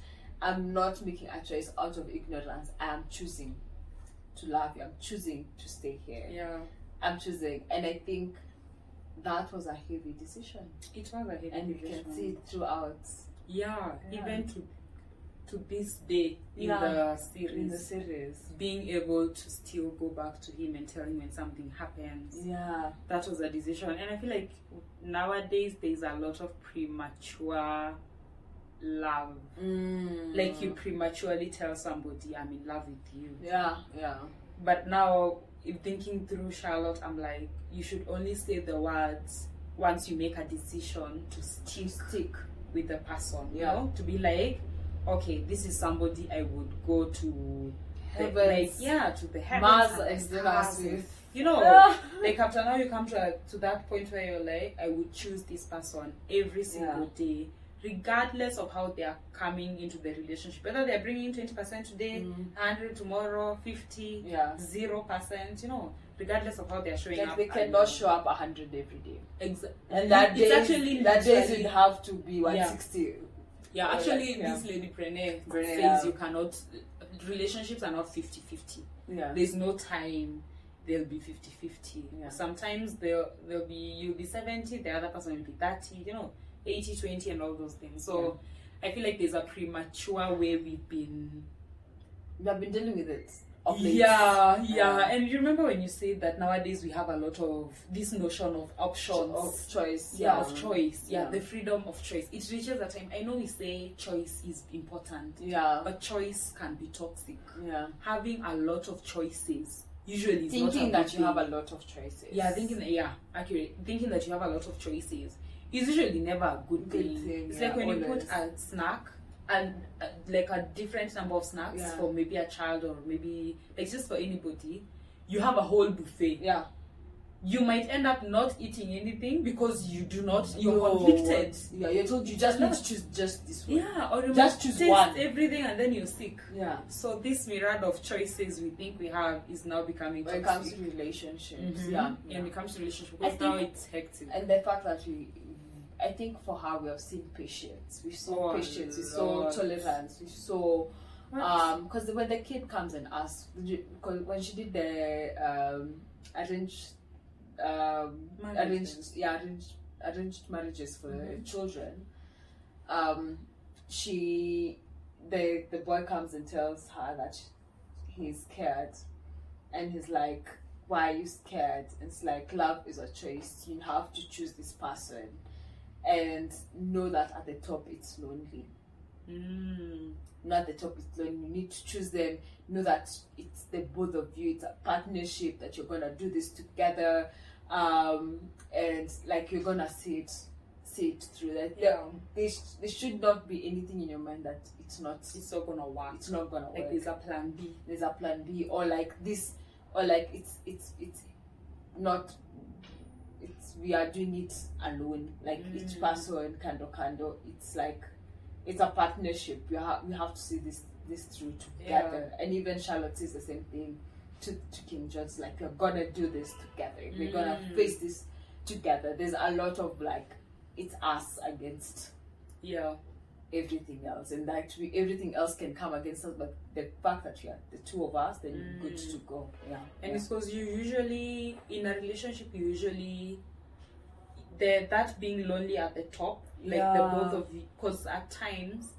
I'm not making a choice out of ignorance. I am choosing to love you. I'm choosing to stay here. yeah, I'm choosing, and I think that was a heavy decision, it was a heavy and you can see it throughout Yeah, Yeah. even to to this day in Yeah. the series, in the series. being able to still go back to him and tell him when something happens. Yeah. That was a decision, and I feel like nowadays there's a lot of premature love. Mm. Like you prematurely tell somebody, "I'm in love with you," Yeah, yeah. but now if thinking through Charlotte, I'm like, you should only say the words once you make a decision to stick Stick. with the person. You Yeah. know, to be like, okay, this is somebody I would go to. the- like yeah, to the heavens Mars and the and stars Venus and- with. You know, Ah. like after now you come to a, to that point where you're like, I would choose this person every single day, regardless of how they are coming into the relationship. Whether they're bringing twenty percent today, Mm. hundred tomorrow, fifty, Yeah. zero percent. You know, regardless of how they're showing Like up. they cannot show up a hundred every day. Exa- And that actually that days literally- would have to be one sixty. Yeah, actually, yeah. this lady Brene, says yeah. you cannot. Relationships are not 50-50. Yeah. There's no time they'll be 50-50. Yeah. Sometimes they'll they'll be you'll be 70, the other person will be 30, you know, 80-20 and all those things. So I feel like there's a premature way we've been We have been dealing with it. Of late. yeah, yeah, Yeah. And you remember when you said that nowadays we have a lot of this notion of options Of choice. yeah, of choice yeah, Yeah. the freedom of choice it reaches a time i know we say choice is important Yeah. but choice can be toxic Yeah. having a lot of choices usually Thinking that you have a lot of choices. yeah thinking that yeah accurate thinking that you have a lot of choices is usually never a good, Good thing. thing, it's yeah, like when you put a snack and uh, like a different number of snacks Yeah. for maybe a child or maybe like just for anybody you have a whole buffet Yeah. you might end up not eating anything because you do not you're No. conflicted Yeah, you're told you just need to choose just this one. yeah or you Just might choose taste one. everything and then you're sick Yeah. so this myriad of choices we think we have is now becoming When it comes to relationships. Mhm. Yeah. yeah when it comes to relationships because now it's hectic and the fact that we I think for her we have seen patience. We saw Oh, patience, we saw tolerance, we saw um because when the kid comes and asks because when she did the um arranged um arranged yeah arranged arranged marriages for Mhm. children um she the the boy comes and tells her that he's scared and he's like why are you scared? And it's like love is a choice. You have to choose this person and know that at the top it's lonely. Mm. at the top it's lonely. You need to choose them. Know that it's the both of you. It's a partnership that you're gonna do this together. Um and like you're gonna see it see it through. That Yeah. there, there should not be anything in your mind that it's not it's not gonna work. it's not gonna like work. there's a plan b. There's a plan B or like this or like it's it's it's not it's we are doing it alone. Like each Mm. person kando kando it's like it's a partnership. We have we have to see this this through together. And even Charlotte says the same thing to, to King George like we're gonna do this together. We're gonna Mm. face this together. There's a lot of like it's us against yeah everything else and that we everything else can come against us but the fact that you're the two of us then Mm. good to go yeah and yeah. it's because you usually in a relationship you usually the that being lonely at the top like the both of you because at times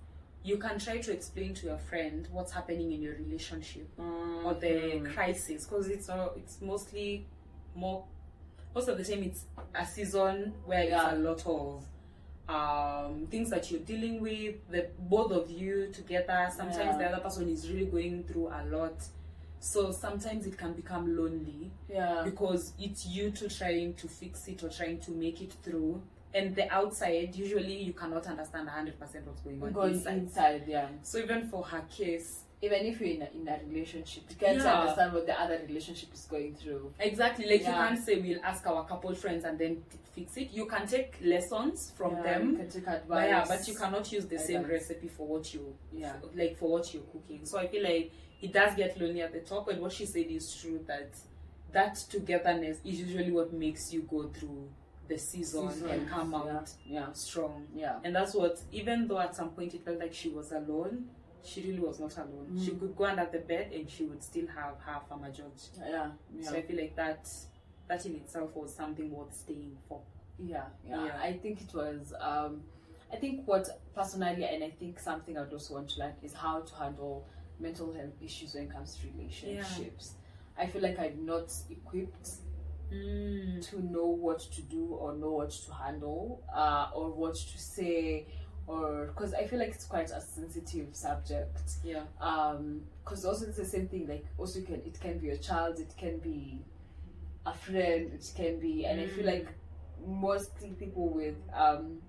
you can try to explain to your friend what's happening in your relationship or the Mhm. crisis because it's uh, it's mostly more most of the time it's a season where Yeah. it's a lot of um things that you're dealing with the both of you together sometimes Yeah. the other person is really going through a lot so sometimes it can become lonely yeah because it's you two trying to fix it or trying to make it through and the outside usually you cannot understand 100% what's going on Going inside. inside, yeah. So even for her case, Even if you're in a, in a relationship, you can't Yeah. understand what the other relationship is going through. exactly like Yeah. you can't say we'll ask our couple friends and then fix it. You can take lessons from Yeah, you them, can take but yeah, but you cannot use the same recipe for what you Yeah. like for what you're cooking. So I feel like it does get lonely at the top, and what she said is true that that togetherness is usually what makes you go through the season, and come out Yeah. strong. Yeah. And that's what, even though at some point it felt like she was alone, she really was not alone. She Mm. could go under the bed and she would still have her farmer George. Yeah. Yeah. So I feel like that that in itself was something worth staying for. Yeah, yeah, Yeah. I think it was. Um, I think what personally, and I think something I'd also want to learn is how to handle mental health issues when it comes to relationships. I feel like I'm not equipped Mm. to know what to do or know what to handle uh, or what to say or because I feel like it's quite a sensitive subject Yeah. um because also it's the same thing like also you can it can be a child it can be a friend it can be and i feel Mm. like mostly people with um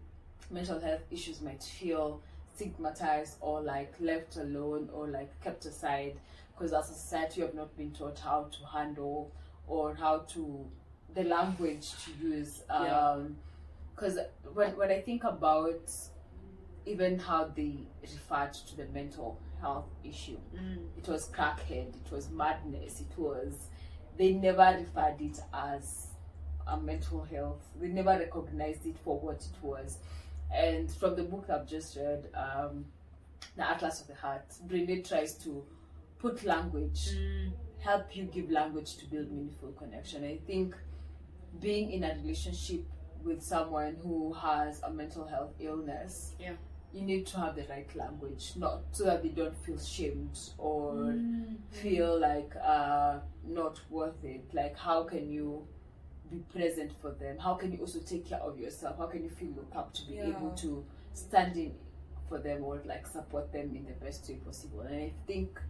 mental health issues might feel stigmatized or like left alone or like kept aside because as a society you have not been taught how to handle or how to the language to use Yeah. um because when, when i think about even how they referred to the mental health issue Mm. it was crackhead it was madness it was they never referred it as a mental health they never recognized it for what it was and from the book i've just read um, the atlas of the heart Brene tries to put language Mm. help you give language to build meaningful connection i think being in a relationship with someone who has a mental health illness Yeah. You need to have the right language not so that they don't feel shamed or Mm. feel like uh not worth it like how can you be present for them how can you also take care of yourself how can you feel look up to be Yeah. able to stand in for them or like support them in the best way possible and i think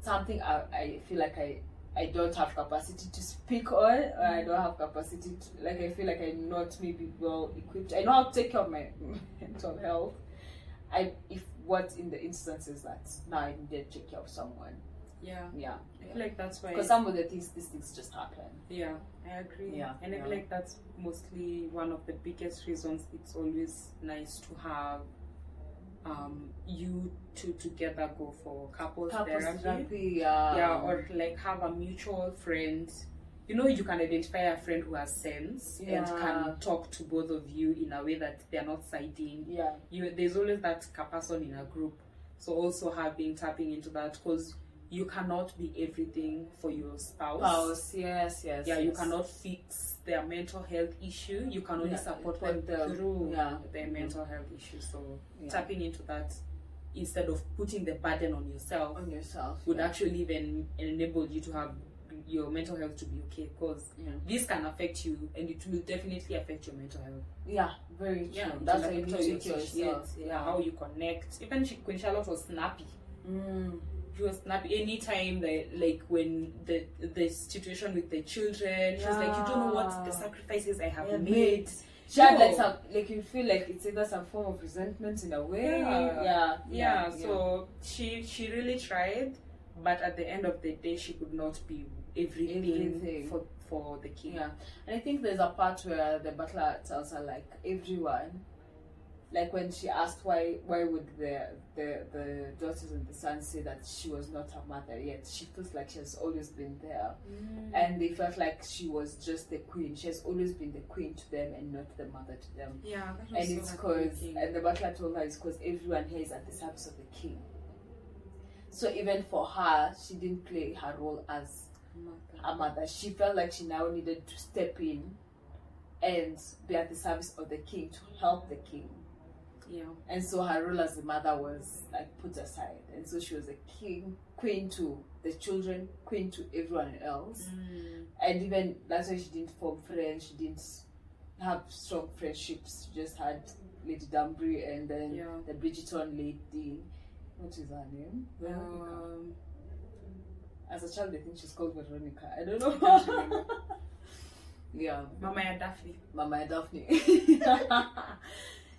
something i, I feel like i I don't have capacity to speak on, or I don't have capacity to, like, I feel like I'm not maybe well equipped. I know how to take care of my mental health. I, if what in the instances that now I need to take care of someone, Yeah. yeah, I feel like that's why. because some of the things, these things just happen. Yeah, I agree. Yeah, and I feel yeah. like that's mostly one of the biggest reasons it's always nice to have um you two together go for couples, Couples therapy. therapy, yeah, yeah, or like have a mutual friend. You know, you can identify a friend who has sense and can talk to both of you in a way that they're not siding. yeah, You, there's always that person in a group. So also having tapping into that because you cannot be everything for your spouse. spouse, yes, yes, Yeah, you cannot fix their mental health issue. You can only Yeah, support them, through Yeah. their Mhm. mental health issue. So Yeah. tapping into that instead of putting the burden on yourself on yourself would yeah. actually even enable you to have your mental health to be okay because yeah. this can affect you and it will definitely affect your mental health. yeah, very true. it That's will why you need affect to how of associate, yourself. Yeah, how you connect. Even she, Queen Charlotte was snappy. Mm. She was snappy anytime that like when the the situation with the children. She was like, you don't know what the sacrifices I have Yeah, made. She had like some, like you feel like it's either some form of resentment in a way. Yeah. yeah, yeah, so she she really tried but at the end of the day she could not be everything, Everything. for for the king Yeah, and I think there's a part where the butler tells her like everyone, like when she asked why why would the the the daughters and the sons say that she was not her mother yet she feels like she has always been there, mm. and they felt like she was just the queen. She has always been the queen to them and not the mother to them. yeah And so it's because and the butler told her it's because everyone here is at the service of the king. So even for her, she didn't play her role as a mother. She felt like she now needed to step in and be at the service of the king to help the king. yeah And so her role as a mother was like put aside. And so she was a king, queen to the children, queen to everyone else. Mm. And even that's why she didn't form friends, she didn't have strong friendships. She just had Lady Danbury and then Yeah. the Bridgerton lady. What is her name? Um, As a child, I think she's called Veronica. I don't know. Yeah Mama ya Daphne. Mama Daphne.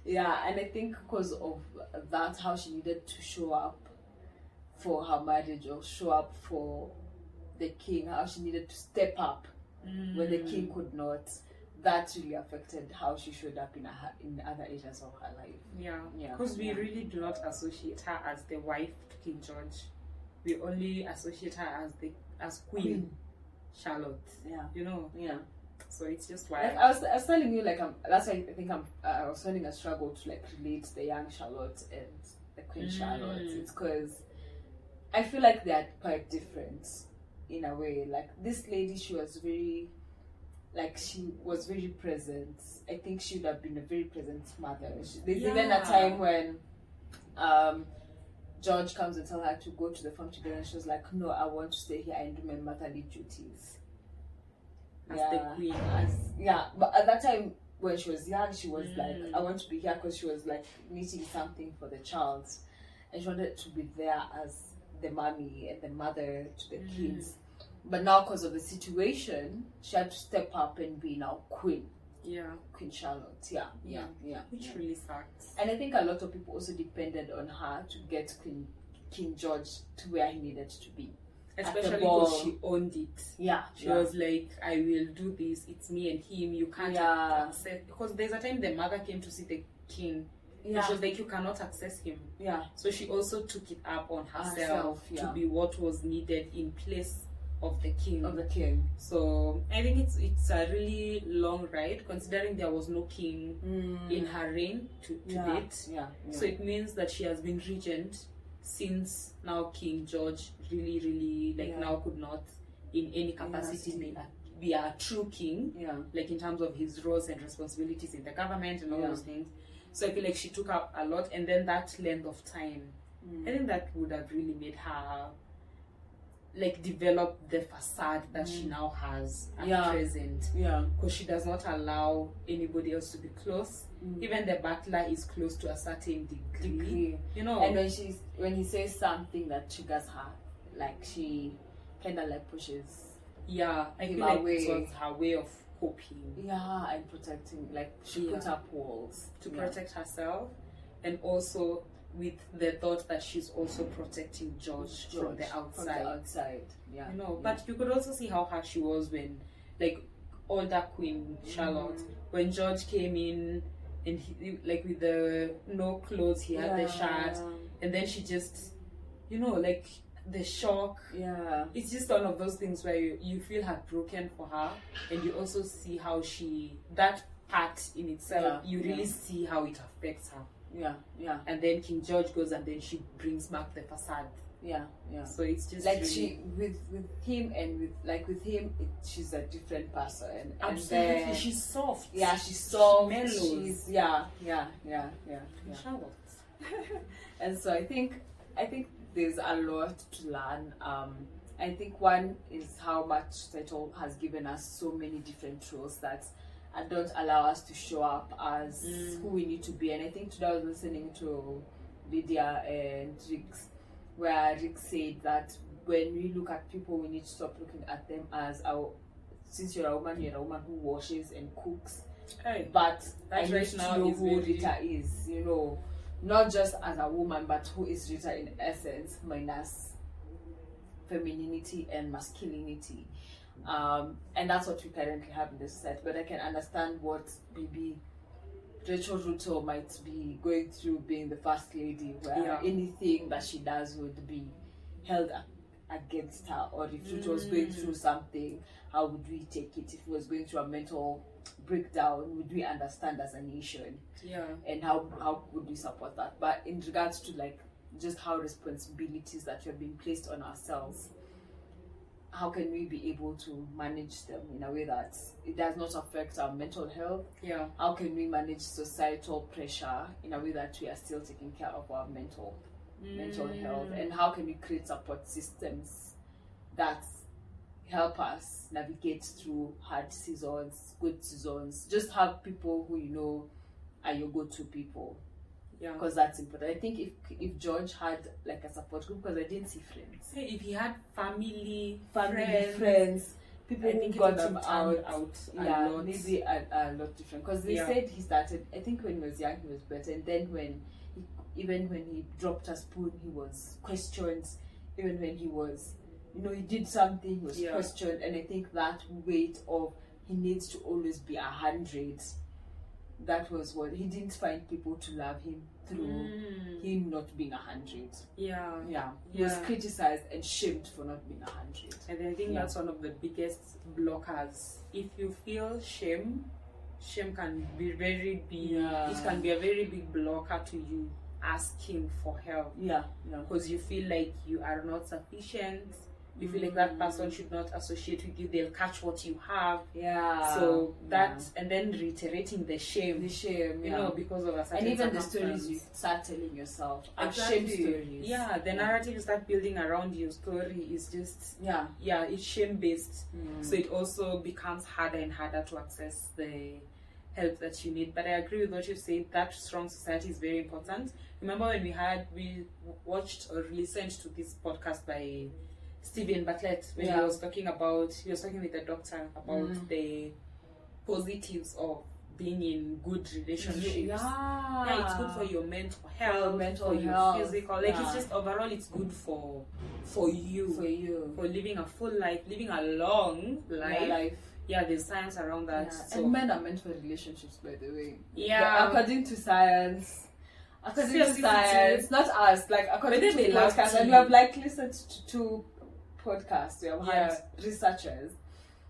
yeah, and I think because of that, how she needed to show up for her marriage or show up for the king, how she needed to step up when the king mm. could not. That really affected how she showed up in her, in other areas of her life. Yeah, Yeah, because we yeah. really do not associate her as the wife to King George. We only associate her as the as Queen Charlotte. Yeah, You know, yeah. so it's just Like why. I was, I was telling you, like I'm, that's why I think I'm. Uh, I was finding a struggle to like relate the young Charlotte and the Queen Mm. Charlotte. It's because I feel like they are quite different in a way. Like this lady, she was very, like she was very present. I think she would have been a very present mother. She, there's even a time when, um. George comes and tells her to go to the farm together, and she was like, "No, I want to stay here and do my motherly duties." As the queen. as yeah. But at that time, when she was young, she was Mm. like, "I want to be here" because she was like knitting something for the child, and she wanted to be there as the mommy and the mother to the Mm. kids. But now, because of the situation, she had to step up and be now queen, Yeah, Queen Charlotte. Yeah, yeah, yeah. which yeah. really sucks. And I think a lot of people also depended on her to get Queen King George to where he needed to be. Especially because she owned it. Yeah, She yeah. was like, I will do this. It's me and him. You can't Yeah. access. Because there's a time the mother came to see the king. And yeah, she was like, you cannot access him. yeah. So she also took it up on herself, Herself, to be what was needed in place of the king. Of the king. So I think it's it's a really long ride considering there was no king in her reign to, to yeah, date. Yeah, yeah. So it means that she has been regent since now King George really, really like Yeah. now could not in any capacity be, a, be a true king, yeah. like in terms of his roles and responsibilities in the government and all those things. So I feel like she took up a lot, and then that length of time, Mm. I think that would have really made her like develop the facade that she Mm. now has at Yeah. present Yeah. because she does not allow anybody else to be close. Even the butler is close to a certain degree. Degree. You know, And when she's when he says something that triggers her, like she kind of like pushes. yeah, I feel like away. it was her way of coping Yeah, and protecting. Like she put up walls to Yeah. protect herself, and also with the thought that she's also protecting George, from the outside. From the outside. Yeah. You know, Yeah. but you could also see how hard she was when, like, older Queen Charlotte, Mm. when George came in and he, like with the no clothes, he had the shirt, and then she just, you know, like the shock. Yeah. It's just one of those things where you, you feel heartbroken for her, and you also see how she that part in itself. Yeah, You really see how it affects her, Yeah. Yeah. and then King George goes and then she brings back the facade. Yeah. Yeah. So it's just like really, she with with him and with like with him it, she's a different person and absolutely then, she's soft. yeah she's soft mellows. she's yeah yeah yeah yeah yeah Charlotte. and so i think i think there's a lot to learn um i think one is how much title has given us so many different roles that uh, don't allow us to show up as Mm. who we need to be and i think today i was listening to lydia and rick's where rick said that when we look at people we need to stop looking at them as our since you're a woman you're a woman who washes and cooks Hey. but I need to now know who very- Rita is, you know, not just as a woman, but who is Rita in essence, minus femininity and masculinity. Um, and that's what we currently have in this set. But I can understand what maybe Rachel Ruto might be going through being the first lady, where Yeah. anything that she does would be held a- against her, or if Ruto was going Mm. through something, how would we take it? If he was going through a mental breakdown, would we understand as a nation? Yeah. and how how would we support that but in regards to like just how responsibilities that have been placed on ourselves how can we be able to manage them in a way that it does not affect our mental health Yeah. how can we manage societal pressure in a way that we are still taking care of our mental mental health Mm. and how can we create support systems that help us navigate through hard seasons good seasons just have people who you know are your go-to people Yeah. because that's important i think if if george had like a support group because i didn't see friends Hey, if he had family, family friends, friends people I think who got turned out, out a yeah, lot. maybe a, a lot different. Because they Yeah. said he started. I think when he was young, he was better, and then when he, even when he dropped a spoon, he was questioned. Even when he was, you know, he did something, he was Yeah. questioned, and I think that weight of he needs to always be a hundred. That was what he didn't find people to love him through Mm. him not being a hundred. Yeah. Yeah, he was criticized and shamed for not being a hundred. And I think Yeah. that's one of the biggest blockers. If you feel shame, shame can be very big. Yeah. It can be a very big blocker to you asking for help Yeah, yeah. because you feel like you are not sufficient. You feel like that person should not associate with you. They'll catch what you have. Yeah. so that yeah. and then reiterating the shame, the shame, you yeah. know, because of a certain and even the stories you start telling yourself Exactly. shame stories. Yeah, the narrative you start building around your story is just Yeah. yeah, it's shame based. Mm. So it also becomes harder and harder to access the help that you need. But I agree with what you said. That strong society is very important. Remember when we had we watched or listened to this podcast by Steven Bartlett when he was talking about he was talking with a doctor about Mm. the positives of being in good relationships. Yeah. Yeah, it's good for your mental health, mental for your health, physical. Like it's just overall, it's good for for you for you. for living a full life, living a long life. Yeah, life. Yeah, there's science around that. Yeah. So And men are meant for relationships, by the way. yeah, according to science. According to science, not us. Like according to love podcasts, and we have like listened to two podcasts. We have Yeah. had researchers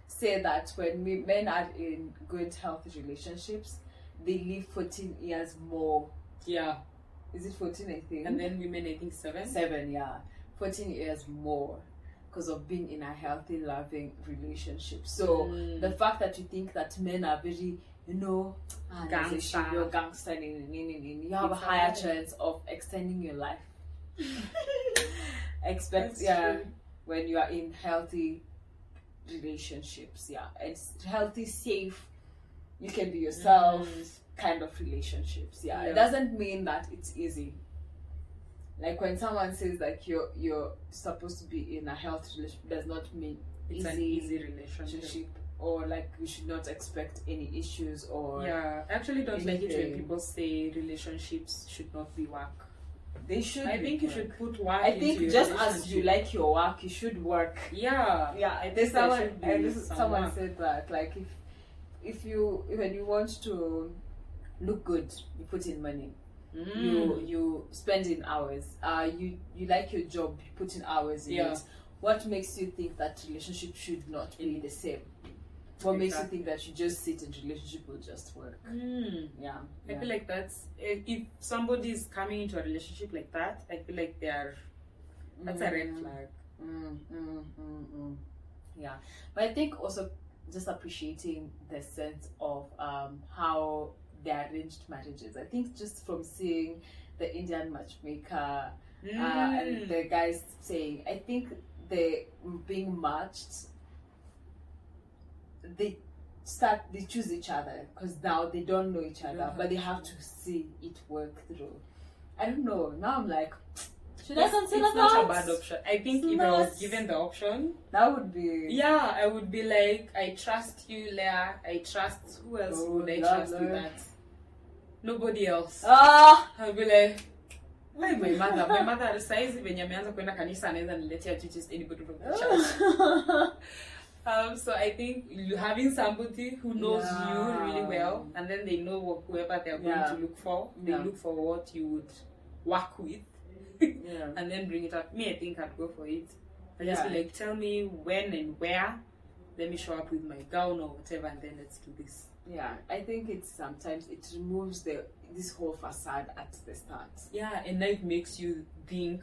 say that when we, men are in good, healthy relationships, they live 14 years more. yeah, Is it 14? I think. and then women, I think seven. seven, yeah, 14 years more because of being in a healthy, loving relationship. So Mm. the fact that you think that men are very, you know, ah, Gangster. you're gangster, you have a higher chance of extending your life. Expect, That's yeah, true. When you are in healthy relationships, yeah, it's healthy, safe. You can be yourself Mm. kind of relationships. Yeah. Yeah. It doesn't mean that it's easy. Like when someone says like you're you're supposed to be in a healthy relationship does not mean It's an easy easy relationship. or like we should not expect any issues or Yeah, I actually don't like it when people say relationships should not be work. They should I think you work. should put work. I think just as you like your work you should work. Yeah, Yeah, I think there's someone and someone work. said that like if if you when you want to look good you put in money. Mm. you you spend in hours uh you you like your job you put in hours in Yeah. it what makes you think that relationship should not be the same what makes you think that you just sit in relationship will just work Mm. yeah, I yeah. feel like that's if if somebody is coming into a relationship like that, I feel like they are that's a red Mm, flag. mm, mm, mm, mm. yeah but i think also just appreciating the sense of um how they arranged marriages i think just from seeing the indian matchmaker uh, and Mm. the guys saying, I think they being matched, they start they choose each other because now they don't know each other, Yeah. but they have to see it work through. I don't know. Now I'm like, should I consider it's that? not a bad option. I think It's if I was given the option, That would be yeah, I would be like, I trust you, Leah. I trust who else Oh, would I trust with that? Nobody else. ah. I'll be like, why my mother? My mother saizi venye ameanza kwenda kanisa anaweza niletea just anybody from the church. Um, so I think having somebody who knows you really well, and then they know what, whoever they're going Yeah. to look for. They Yeah. look for what you would work with, yeah. and then bring it up. Me, I think I'd go for it. I just Yeah. be like, tell me when and where. Let me show up with my gown or whatever, and then let's do this. Yeah, I think it's sometimes it removes the this whole facade at the start. Yeah, and then it makes you think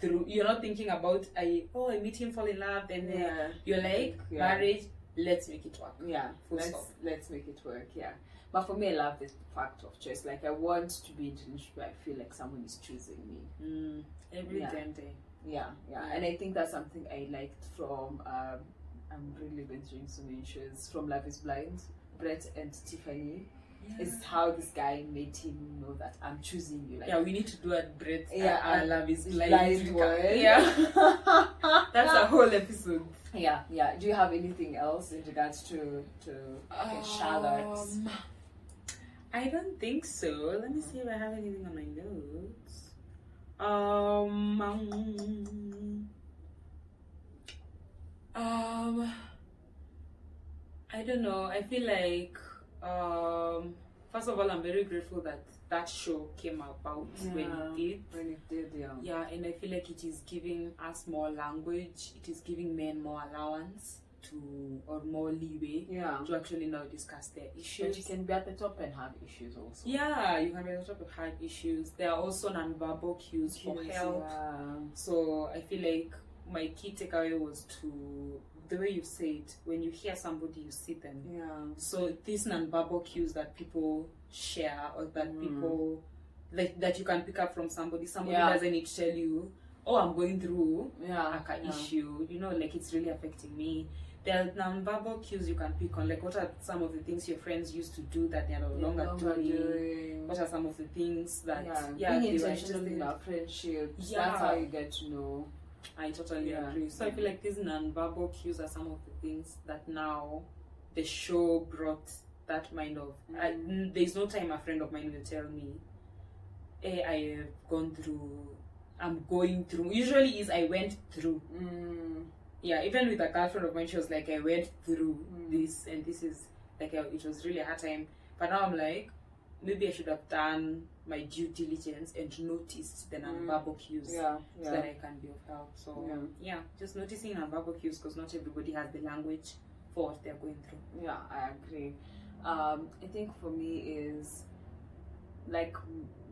through. You're not thinking about I oh I meet him, fall in love, then Yeah, you're like Yeah. marriage. Let's make it work. yeah. Full let's stop. let's make it work. Yeah, but for me, I love this fact of choice. Like I want to be in a relationship where I feel like someone is choosing me. Mm, every Yeah. damn day. Yeah, yeah, Yeah. and I think that's something I liked from. Um, I'm really venturing so many shows from Love Is Blind, Brett and Tiffany. Is how this guy made him know that I'm choosing you. Like, yeah, we need to do a breath. Yeah, I, I love is blind. blind word. Yeah, that's a whole episode. yeah, yeah. Do you have anything else in regards to to okay, Charlotte? Um, I don't think so. Let me see if I have anything on my notes. Um, um, I don't know. I feel like, um, first of all, I'm very grateful that that show came about when it did. When it did, yeah. Yeah, and I feel like it is giving us more language. It is giving men more allowance to or more leeway Yeah. to actually now discuss their But issues. you can be at the top and have issues also. Yeah, you can be at the top of have issues. There are also non-verbal cues for help. yeah. So I feel like my key takeaway was to the way you say it. When you hear somebody, you see them. Yeah. So these non-verbal cues that people share or that Mm. people that, that you can pick up from somebody. Somebody Yeah. doesn't need to tell you, "Oh, I'm going through Yeah. like a yeah. issue." You know, like it's really affecting me. There are non-verbal cues you can pick on. Like, what are some of the things your friends used to do that they are no longer longer doing? doing. What are some of the things that yeah, yeah, being intentional in our friendships. Yeah. That's how you get to know. I totally Yeah. agree. So I feel like these non-verbal cues are some of the things that now the show brought that mind of. I, Mm. there's no time a friend of mine will tell me, "Hey, I have gone through. I'm going through." Usually, is I went through. Mm. Yeah, even with a girlfriend of mine, she was like, "I went through Mm. this, and this is like it was really a hard time." But now I'm like, maybe I should have done my due diligence and noticed the non-verbal cues Yeah. so that I can be of help. So Yeah. yeah, just noticing non-verbal cues because not everybody has the language for what they're going through. Yeah, I agree. Um, I think for me is like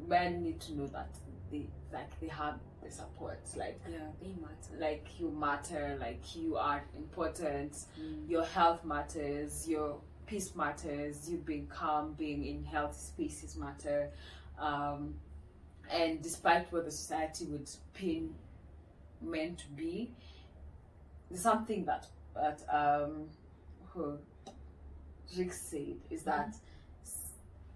men need to know that they like they have the support. Like Yeah, they matter. like you matter. Like you are important. Your health matters. Your peace matters. You being calm, being in healthy spaces matter. Um, and despite what the society would pin men to be, there's something that that um, who Rick said is that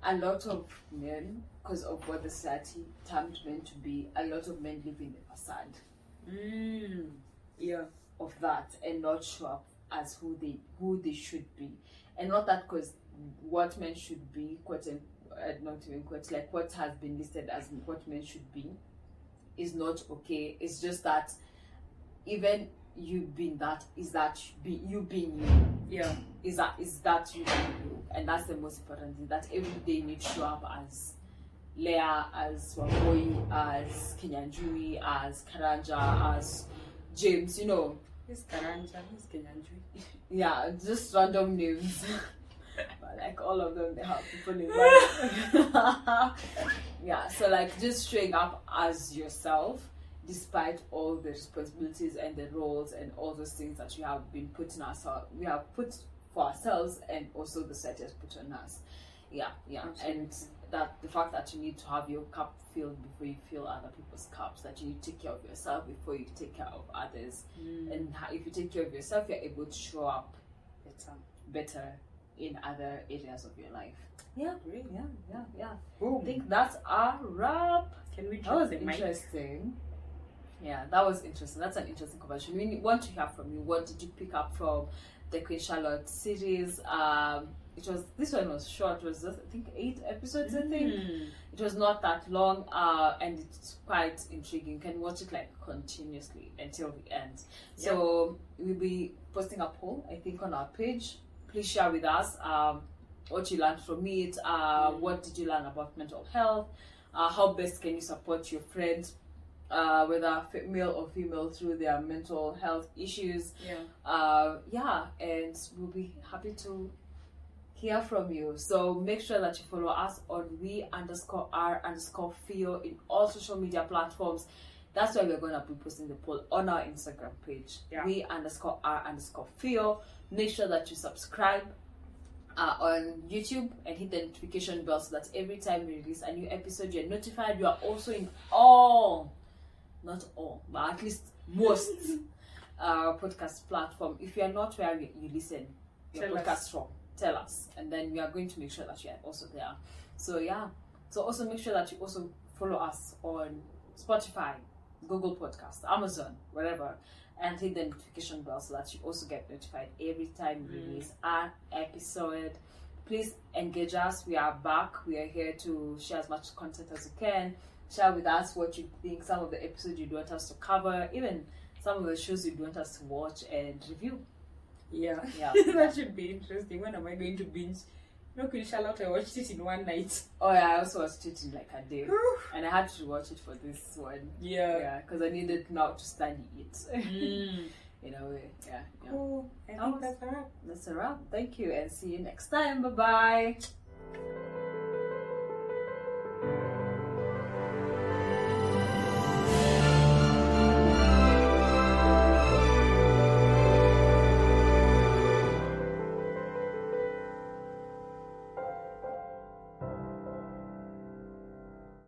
a lot of men, because of what the society termed men to be, a lot of men live in the facade Mm. Yeah. of that and not show up as who they who they should be, and not that because what men should be, quote and uh, not even quote, like what has been listed as what men should be, is not okay. It's just that even you being that is that be you being you Yeah. is that is that you being you, and that's the most important thing. That every day you need to show up as Leah, as Wambui, as Kinyanjui, as Karanja, as James. You know, Who's Karanja? Who's Kinyanjui? yeah, just random names. like all of them, they have people in mind. yeah, so like just showing up as yourself, despite all the responsibilities and the roles and all those things that you have been putting ourselves, we have put for ourselves, and also the set has put on us. Yeah, yeah, and that the fact that you need to have your cup filled before you fill other people's cups, that you take care of yourself before you take care of others Mm. and if you take care of yourself, you're able to show up Better. better in other areas of your life. Yeah, Great. yeah, yeah, yeah. I think that's our wrap. Can we That was the mic? interesting. Yeah, that was interesting. That's an interesting conversation. We want to hear from you. What did you pick up from the Queen Charlotte series? Um, it was this one was short. It was just I think eight episodes. I think Mm. it was not that long, uh, and it's quite intriguing. You can watch it like continuously until the end. So we'll be posting a poll, I think, on our page. Please share with us um, what you learned from it. Uh, Mm. What did you learn about mental health? Uh, how best can you support your friends, uh, whether male or female, through their mental health issues? Yeah. uh, yeah, and we'll be happy to hear from you. So make sure that you follow us on we underscore r underscore Fio in all social media platforms. That's why we're going to be posting the poll on our Instagram page. Yeah. We underscore r underscore Fio. Make sure that you subscribe uh, on YouTube and hit the notification bell so that every time we release a new episode, you're notified. You are also in all, not all, but at least most uh, podcast platform. If you are not where you, you listen your Tell podcast us. from, tell us, and then we are going to make sure that you are also there. So yeah, so also make sure that you also follow us on Spotify, Google Podcast, Amazon, wherever, and hit the notification bell so that you also get notified every time we Mm. release an episode. Please engage us. We are back. We are here to share as much content as you can. Share with us what you think, some of the episodes you'd want us to cover, even some of the shows you'd want us to watch and review. Yeah. Yeah. that should be interesting. When am I going to binge? No, Queen Charlotte, I watched it in one night. Oh yeah, I also watched it in like a day, and I had to watch it for this one. Yeah. Yeah, because I needed now to study it. Mm. in a way, yeah. yeah. Cool. I That think was- that's a wrap. That's a wrap. Thank you, and see you next time. Bye bye.